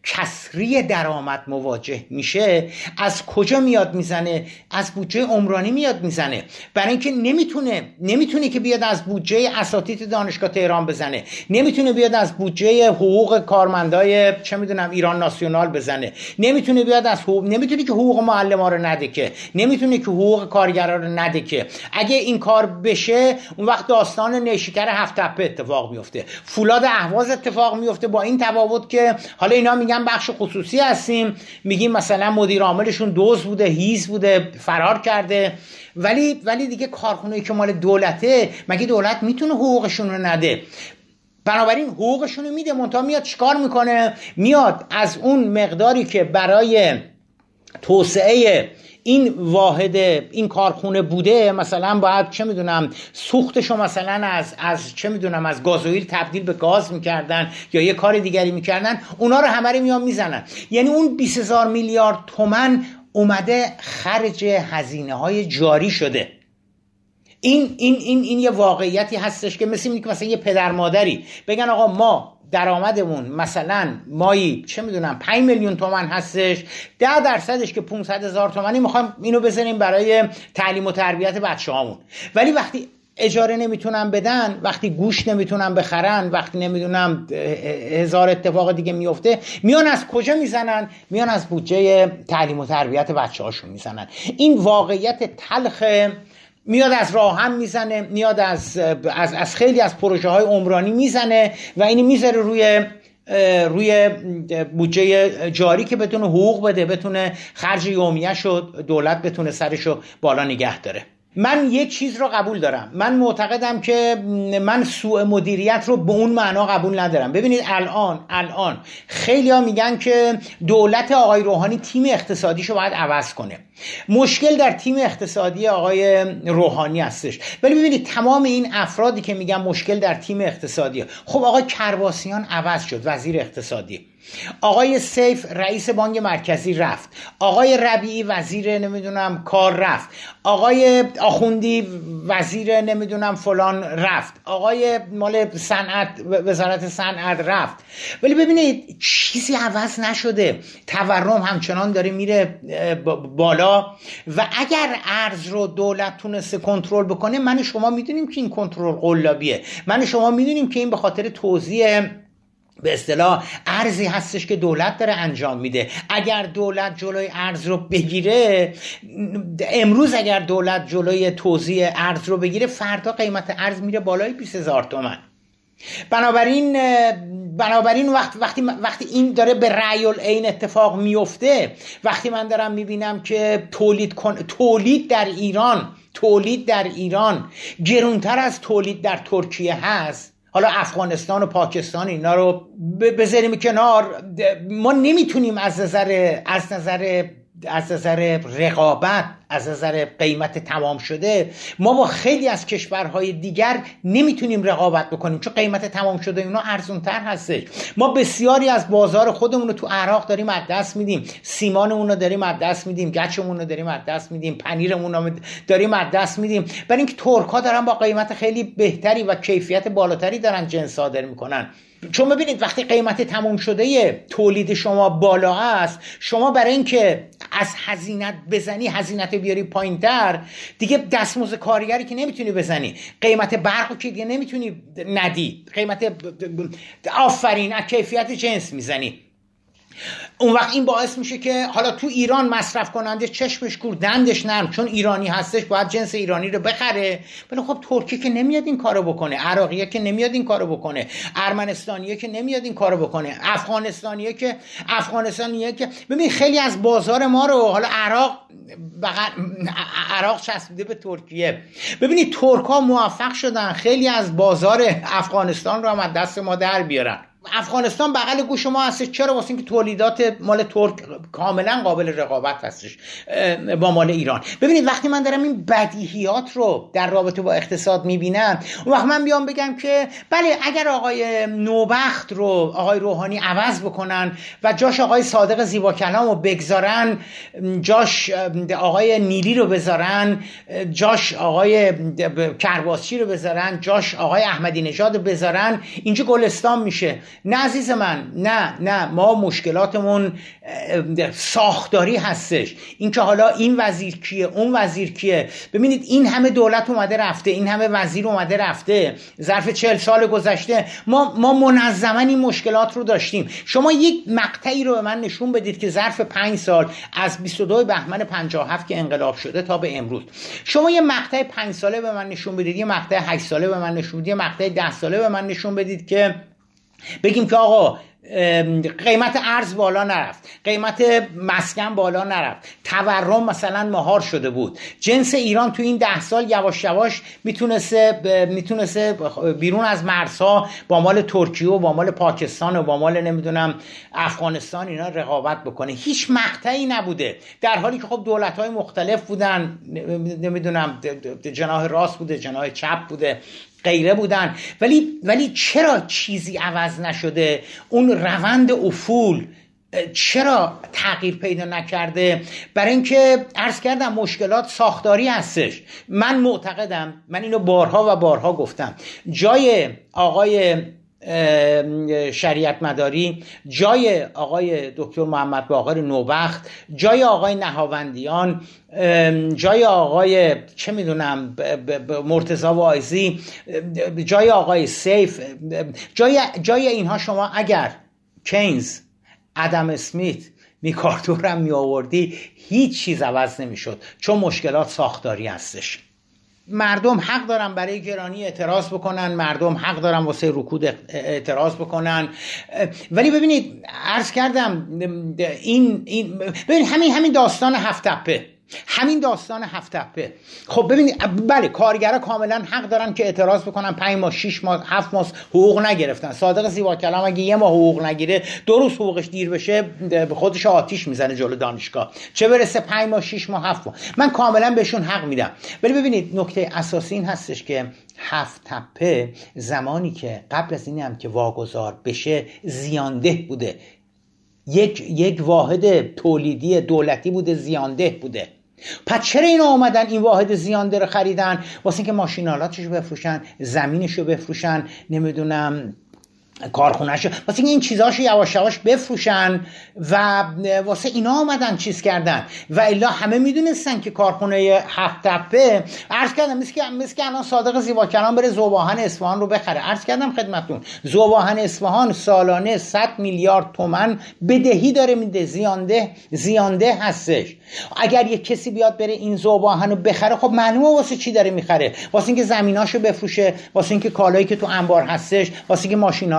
کسری درآمد مواجه میشه از کجا میاد می‌زنه؟ از بودجه عمرانی میاد می‌زنه. برای اینکه نمی‌تونه نمی‌تونه که بیاد از بودجه اساتید دانشگاه تهران بزنه. نمی‌تونه بیاد از بودجه حقوق کارمندای چه می‌دونم ایران ناسیونال بزنه. نمی‌تونه بیاد از حقوق نمی‌تونه که حقوق معلم رو نده که نمی‌تونه که حقوق کارگرا رو نده که اگه این کار بشه اون وقت داستان نیشکر هفت اتفاق میفته فولاد اهواز اتفاق میفته با این تفاوت که حالا اینا میگن بخش خصوصی هستیم. میگیم مثلا مدیر عاملشون دوز بوده هیز بوده فرار کرده. ولی ولی دیگه کارخونه که مال دولته مگه دولت می‌تونه حقوقشون رو نده؟ بنابراین حقوقشون رو میده منتها میاد چیکار می‌کنه؟ میاد از اون مقداری که برای توسعه این واحد این کارخونه بوده مثلا باید چه می‌دونم سوختشو مثلا از از چه می‌دونم از گازوئیل تبدیل به گاز می‌کردن یا یه کار دیگری می‌کردن اونا رو همه رو میان می‌زنن. یعنی اون 20 هزار میلیارد تومن اومده خرج هزینه های جاری شده. این این این این یه واقعیتی هستش که مثل که مثلا یه پدر مادری بگن آقا ما درآمدمون مثلا مایی چه می‌دونم 5 میلیون تومن هستش 10 درصدش که 500 هزار تومنی می‌خوایم اینو بزنیم برای تعلیم و تربیت بچه هامون ولی وقتی اجاره نمی‌تونن بدن وقتی گوش نمی‌تونن بخرن وقتی نمی‌دونم هزار اتفاق دیگه میفته میان از کجا می‌زنن؟ میان از بودجه تعلیم و تربیت بچه هاشون می‌زنن. این واقعیت تلخ میاد از راه هم می‌زنه میاد از, از, از خیلی از پروژه های عمرانی می‌زنه و اینو می‌ذاره روی روی بودجه جاری که بتونه حقوق بده بتونه خرج یومیه شد دولت بتونه سرشو بالا نگه داره. من یک چیز رو قبول دارم. من معتقدم که من سوء مدیریت رو به اون معنا قبول ندارم. ببینید الان الان خیلی ها میگن که دولت آقای روحانی تیم اقتصادیشو باید عوض کنه. مشکل در تیم اقتصادی آقای روحانی هستش. ولی ببینید تمام این افرادی که میگن مشکل در تیم اقتصادی خب آقای کرباسیان عوض شد وزیر اقتصادی. آقای سیف رئیس بانک مرکزی رفت. آقای ربیعی وزیر نمی‌دونم کار رفت. آقای آخوندی وزیر نمی‌دونم فلان رفت. آقای مال صنعت وزارت صنعت رفت. ولی ببینید چیزی عوض نشده. تورم همچنان داره میره بالا. و اگر ارز رو دولت تونسته کنترل بکنه من شما می‌دونیم که این کنترل قلابیه. من شما می‌دونیم که این به خاطر توضیح به اصطلاح ارزی هستش که دولت داره انجام میده. اگر دولت جلوی ارز رو بگیره امروز اگر دولت جلوی توزیع ارز رو بگیره فردا قیمت ارز میره بالای 20 هزار تومن. بنابراین بنابراین وقت وقتی وقتی این داره به رأی این اتفاق میفته وقتی من دارم می‌بینم که تولید تولید در ایران تولید در ایران گرونتر از تولید در ترکیه هست حالا افغانستان و پاکستان اینا رو بذاریم کنار. ما نمی‌تونیم از نظر از نظر از نظر رقابت از نظر قیمت تمام شده ما با خیلی از کشورهای دیگر نمی‌تونیم رقابت بکنیم چون قیمت تمام شده اینا ارزون تر هستش. ما بسیاری از بازار خودمون رو تو عراق داریم از دست میدیم سیمانمون رو داریم از دست میدیم گچمون رو داریم از دست میدیم پنیرمون رو داریم از دست میدیم. برای اینکه ترک ها دارن با قیمت خیلی بهتری و کیفیت بالاتری دارن جنس صادر می‌کنن. چون ببینید وقتی قیمت تموم شده تولید شما بالا است شما برای اینکه از هزینت بزنی هزینت بیاری پایینتر دیگه دستمزد کارگری که نمی‌تونی بزنی. قیمت برق که دیگه نمی‌تونی ندی. قیمت آفرین از کیفیت جنس می‌زنی. اون وقت این باعث میشه که حالا تو ایران مصرف کننده چشمش کور دندش نرم. چون ایرانی هستش باید جنس ایرانی رو بخره. ولی خب ترکی که نمیاد این کارو بکنه. عراقیه که نمیاد این کارو بکنه. ارمنستانیه که نمیاد این کارو بکنه. افغانستانیه که افغانستانیه که. ببین خیلی از بازار ما رو حالا عراق بغل عراق چسبیده به ترکیه. ببینید ترک ها موفق شدن. خیلی از بازار افغانستان رو هم از دست ما در بیارن. افغانستان بغل گوش ما هستش. چرا واسه اینکه تولیدات مال ترک کاملا قابل رقابت هستش با مال ایران. ببینید وقتی من دارم این بدیهیات رو در رابطه با اقتصاد می‌بینم اون وقت من بیام بگم که بله اگر آقای نوبخت رو آقای روحانی عوض بکنن و جاش آقای صادق زیبا کلام رو بگذارن جاش آقای نیلی رو بذارن جاش آقای کرباسچی رو بذارن جاش آقای احمدی نژاد رو بذارن اینجا گلستان میشه. نه عزیز من نه نه ما مشکلاتمون ساختاری هستش. اینکه حالا این وزیر کیه اون وزیر کیه؟ ببینید این همه دولت اومده رفته این همه وزیر اومده رفته ظرف چهل سال گذشته. ما ما منظما این مشکلات رو داشتیم. شما یک مقطعی رو به من نشون بدید که ظرف پنج سال از 22 بهمن 57 که انقلاب شده تا به امروز. شما یه مقطع پنج ساله به من نشون بدید یه مقطع 8 ساله به من نشون بدید یه مقطع 10 ساله به من نشون بدید که بگیم که آقا قیمت ارز بالا نرفت قیمت مسکن بالا نرفت تورم مثلا مهار شده بود. جنس ایران تو این ده سال یواش یواش می‌تونسته می‌تونسته بیرون از مرزها با مال ترکیه و با مال پاکستان و با مال نمی‌دونم افغانستان اینا رقابت بکنه. هیچ مقطعی نبوده. در حالی که خب دولت های مختلف بودن نمی‌دونم جناح راست بوده جناح چپ بوده. غیره بودن. ولی ولی چرا چیزی عوض نشده؟ اون روند افول چرا تغییر پیدا نکرده؟ برای اینکه عرض کردم مشکلات ساختاری هستش. من معتقدم من اینو بارها و بارها گفتم. جای آقای شریعت مداری جای آقای دکتر محمد باقر نوبخت جای آقای نهاوندیان جای آقای چه می‌دونم مرتضا وایزی جای آقای سیف جای, جای اینها شما اگر کینز ادم اسمیت میکارتور هم می هیچ چیز عوض نمی‌شد چون مشکلات ساختاری هستش. مردم حق دارن برای گرانی اعتراض بکنن مردم حق دارن واسه رکود اعتراض بکنن. ولی ببینید عرض کردم این, این ببینید همین همین داستان هفتپه همین داستان هفت تپه. خب ببینید بله کارگرا کاملا حق دارن که اعتراض بکنن 5 ماه 6 ماه 7 ماه حقوق نگرفتن. صادق زیبا کلام اگه یه ماه حقوق نگیره دو روز حقوقش دیر بشه به خودش آتیش می‌زنه جلو دانشگاه. چه برسه 5 ماه 6 ماه 7 ماه؟ من کاملا بهشون حق میدم. ولی ببینید نکته اساسی این هستش که هفت تپه زمانی که قبل از این هم که واگذار بشه زیانده بوده. یک یک واحد تولیدی دولتی بوده زیانده بوده. پس چرا اینا آمدن؟ این واحد زیانده رو خریدن. واسه اینکه ماشینالاتش رو بفروشن زمینش رو بفروشن. نمی‌دونم. کارخونهش واسه این چیزاشو یواش یواش بفروشن و واسه اینا آمدن چیز کردن. و الا همه می‌دونستن که کارخونه هفت تپه. عرض کردم مثل که الان صادق زیبا کلام بره زوباهن اصفهان رو بخره. عرض کردم خدمتتون زوباهن اصفهان سالانه 100 میلیارد تومن بدهی داره میده. زیانده زیانده هستش. اگر یه کسی بیاد بره این زوباهن رو بخره خب معلومه واسه چی داره می‌خره. واسه اینکه زمیناشو بفروشه واسه اینکه کالایی که تو انبار هستش واسه اینکه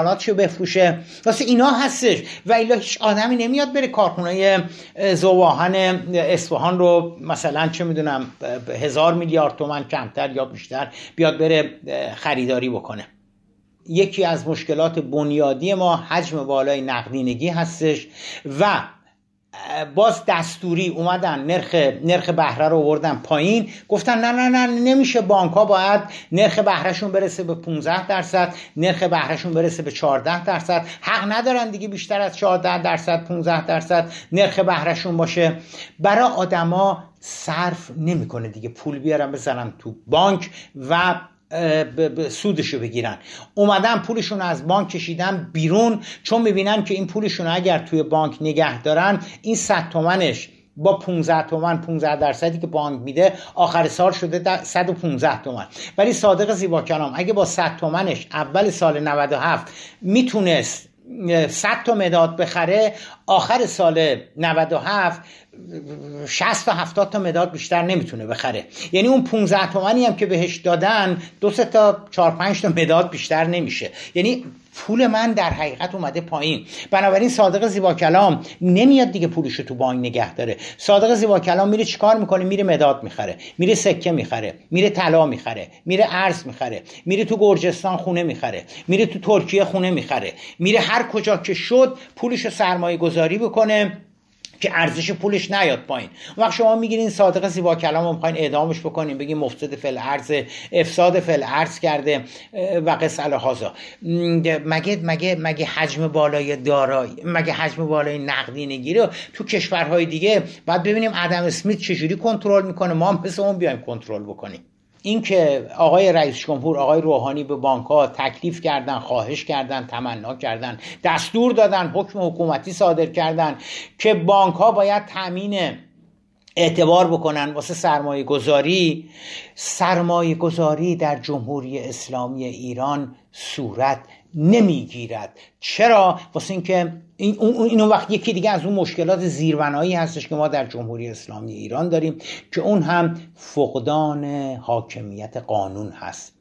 ماشینالاتشو بفروشه. واسه اینا هستش. و الا هیچ آدمی نمیاد بره کارخونه زواهن اصفهان رو مثلا چه می‌دونم هزار میلیارد تومن کمتر یا بیشتر بیاد بره خریداری بکنه. یکی از مشکلات بنیادی ما حجم بالای نقدینگی هستش و باز دستوری اومدن نرخ نرخ بهره رو آوردن پایین. گفتن نه نه نه نمیشه بانک ها باید نرخ بهرهشون برسه به 15 درصد نرخ بهرهشون برسه به 14 درصد. حق ندارن دیگه بیشتر از 14 درصد 15 درصد نرخ بهرهشون باشه. برای آدما صرف نمی‌کنه دیگه. پول بیارن بزنن تو بانک و سودشو بگیرن. اومدن پولشون از بانک کشیدن بیرون چون می‌بینن که این پولشون اگر توی بانک نگه دارن این 100 تومنش با 15 تومن 15 درصدی که بانک میده آخر سال شده 115 تومن. ولی صادق زیبا کلام اگه با 100 تومنش اول سال 97 می‌تونست 100 تا مداد بخره آخر سال 97 60 تا 70 تا مداد بیشتر نمی‌تونه بخره. یعنی اون 15 تومنی هم که بهش دادن دو سه تا 4 5 تا مداد بیشتر نمیشه. یعنی پول من در حقیقت اومده پایین. بنابراین صادق زیبا کلام نمیاد دیگه پولشو تو بانک نگه داره. صادق زیبا کلام میره چیکار می‌کنه؟ میره مداد می‌خره. میره سکه می‌خره. میره طلا می‌خره. میره ارز می‌خره. میره تو گرجستان خونه می‌خره. میره تو ترکیه خونه می‌خره. میره هر کجا که شد پولشو سرمایه گذاری بکنه. که ارزش پولش نیاد پایین. وقت شما می‌گیرین صادق زیبا کلام رو می‌خواین اعدامش بکنین بگین مفسد فل ارز افساد فل ارز کرده و قص هازا مگه مگه مگه حجم بالای دارایی مگه حجم بالای نقدینگی رو تو کشورهای دیگه بعد ببینیم ادم اسمیت چجوری کنترل می‌کنه ما هم مثل اون بیایم کنترل بکنیم. اینکه آقای رئیس جمهور آقای روحانی به بانک ها تکلیف کردن خواهش کردن تمنا کردن دستور دادن حکم حکومتی صادر کردن که بانک ها باید تامین اعتبار بکنن واسه سرمایه گذاری سرمایه گذاری در جمهوری اسلامی ایران صورت نمی‌گیرد. چرا؟ واسه اینکه این اون وقت یکی دیگه از اون مشکلات زیربنایی هستش که ما در جمهوری اسلامی ایران داریم که اون هم فقدان حاکمیت قانون هست.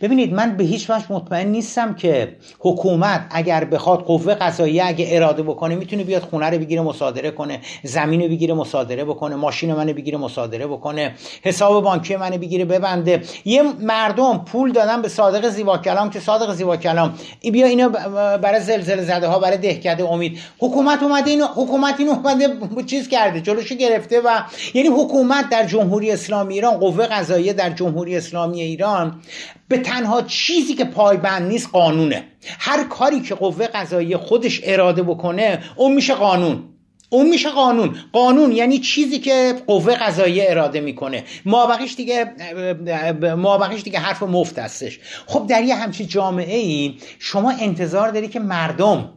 ببینید من به هیچ وجه مطمئن نیستم که حکومت اگر بخواد قوه قضاییه اگه اراده بکنه می‌تونه بیاد خونه رو بگیره مصادره کنه زمین رو بگیره مصادره بکنه ماشین منو بگیره مصادره بکنه حساب بانکی منو بگیره ببنده. یه مردم پول دادن به صادق زیبا کلام که صادق زیبا کلام ای بیا اینو برای زلزله زده ها برای دهکده امید. حکومت اومده اینو حکومت اینو اومده چیز کرده جلوشو گرفته و یعنی حکومت در جمهوری اسلامی ایران قوه قضاییه در جمهوری اسلامی ایران به تنها چیزی که پایبند نیست قانونه. هر کاری که قوه قضایی خودش اراده بکنه اون میشه قانون. اون میشه قانون. قانون یعنی چیزی که قوه قضایی اراده می‌کنه. مابقیش دیگه مابقیش دیگه حرف مفت هستش. خب در یه همچین جامعه ای شما انتظار داری که مردم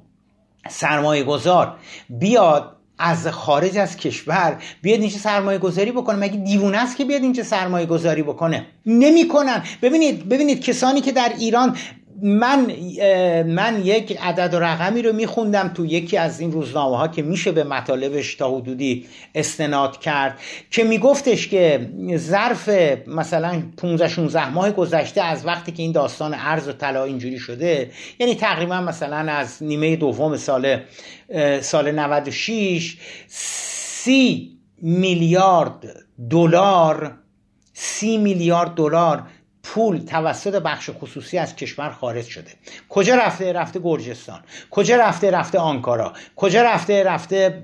سرمایه گذار بیاد از خارج از کشور بیاد اینجا سرمایه گذاری بکنه. مگه دیوونه است که بیاد اینجا سرمایه گذاری بکنه؟ نمی‌کنن. ببینید ببینید کسانی که در ایران من من یک عدد و رقمی رو میخوندم تو یکی از این روزنامه ها که میشه به مطالبش تا حدودی استناد کرد که میگفتش که ظرف مثلا 15 16 ماه گذشته از وقتی که این داستان ارز و طلا اینجوری شده یعنی تقریبا مثلا از نیمه دوم سال سال 96 سی میلیارد دلار سی میلیارد دلار پول توسط بخش خصوصی از کشور خارج شده. کجا رفته؟ رفته گرجستان. کجا رفته؟ رفته آنکارا. کجا رفته؟ رفته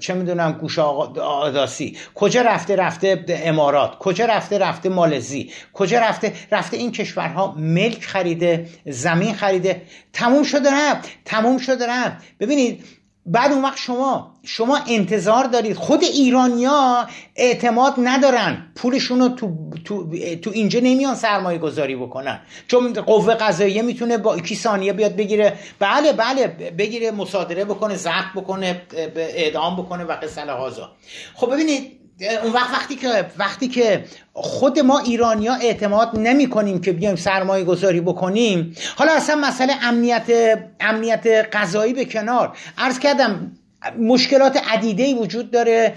چه می‌دونم گوش آداسی. کجا رفته؟ رفته امارات. کجا رفته؟ رفته مالزی. کجا رفته؟ رفته این کشورها. ملک خریده زمین خریده. تموم شده رفت. تموم شده رفت. ببینید بعد اون وقت شما شما انتظار دارید. خود ایرانیا اعتماد ندارن پولشون رو تو, تو, تو اینجا نمیان سرمایه گذاری بکنن. چون قوه قضاییه می‌تونه با اکی ثانیه بیاد بگیره. بله بله بگیره مصادره بکنه زخم بکنه اعدام بکنه و قصه هازا خب ببینید اون وقت وقتی که وقتی که خود ما ایرانیا اعتماد نمی کنیم که بیایم سرمایه گذاری بکنیم حالا اصلا مسئله امنیت امنیت غذایی به کنار. عرض کردم مشکلات عدیده وجود داره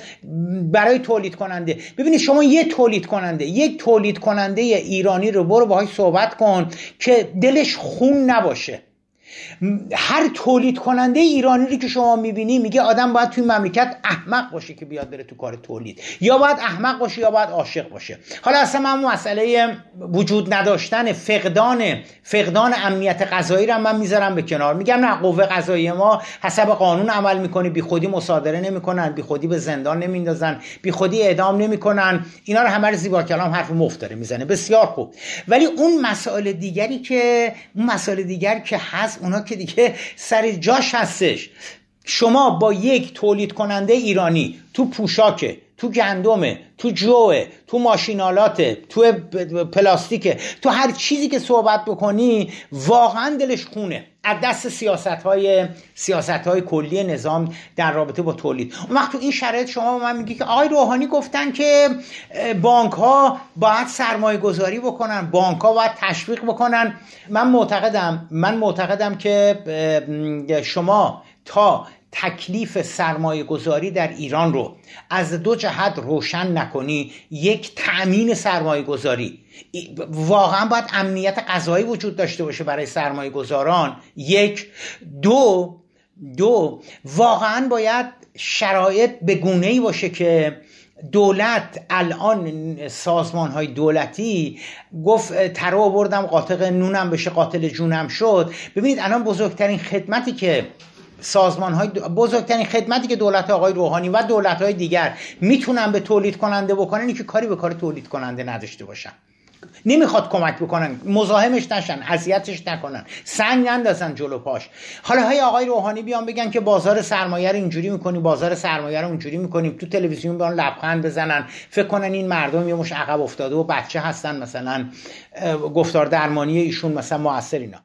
برای تولید کننده ببینید شما یه تولید کننده یک تولید کننده ایرانی رو برو باهاش صحبت کن که دلش خون نباشه. هر تولید کننده ایرانی رو که شما می‌بینی میگه آدم باید توی مملکت احمق باشه که بیاد بره تو کار تولید. یا باید احمق باشه یا باید عاشق باشه. حالا اصلا من مسئله وجود نداشتن فقدان فقدان امنیت غذایی رو من می‌ذارم به کنار. میگم نه قوه قضایی ما حسب قانون عمل می‌کنه. بی خودی مصادره نمی‌کنن بی خودی به زندان نمیندازن بی خودی اعدام نمی‌کنن. اینا رو همه زیبا کلام حرف مفت داره می‌زنه. بسیار خوب. ولی اون مسائل دیگری که اون مسائل دیگر که هست اونا که دیگه سر جاش هستش. شما با یک تولید کننده ایرانی تو پوشاکه. تو گندمه تو جوه تو ماشینالات تو پلاستیکه. تو هر چیزی که صحبت بکنی واقعا دلش خونه. از دست سیاست های سیاست های کلی نظام در رابطه با تولید. اون وقت تو این شرایط شما من میگی که آقای روحانی گفتن که بانک ها باید سرمایه گذاری بکنن بانک ها باید تشویق بکنن. من معتقدم من معتقدم که شما تا تکلیف سرمایه گذاری در ایران رو از دو جهت روشن نکنی. یک تأمین سرمایه گذاری واقعا باید امنیت غذایی وجود داشته باشه برای سرمایه گذاران یک. دو دو واقعا باید شرایط به گونه ای باشه که دولت الان سازمان های دولتی گفت ترو آوردم قاطق نونم بشه قاتل جونم شد. ببینید الان بزرگترین خدمتی که سازمان های بزرگترین خدمتی که دولت آقای روحانی و دولت های دیگر می‌تونن به تولید کننده بکنن که کاری به کار تولید کننده نداشته باشن. نمی‌خواد کمک بکنن. مزاحمش نشن اذیتش نکنن. سنگ نندازن جلو پاش. حالا های آقای روحانی بیان بگن که بازار سرمایه رو اینجوری می‌کنیم بازار سرمایه رو اینجوری می‌کنیم. تو تلویزیون بیان لبخند بزنن. فکر کنن این مردم یه مش عقب افتاده و بچه هستن مثلا گفتار درمانی ایشون مثلا موثر اینا.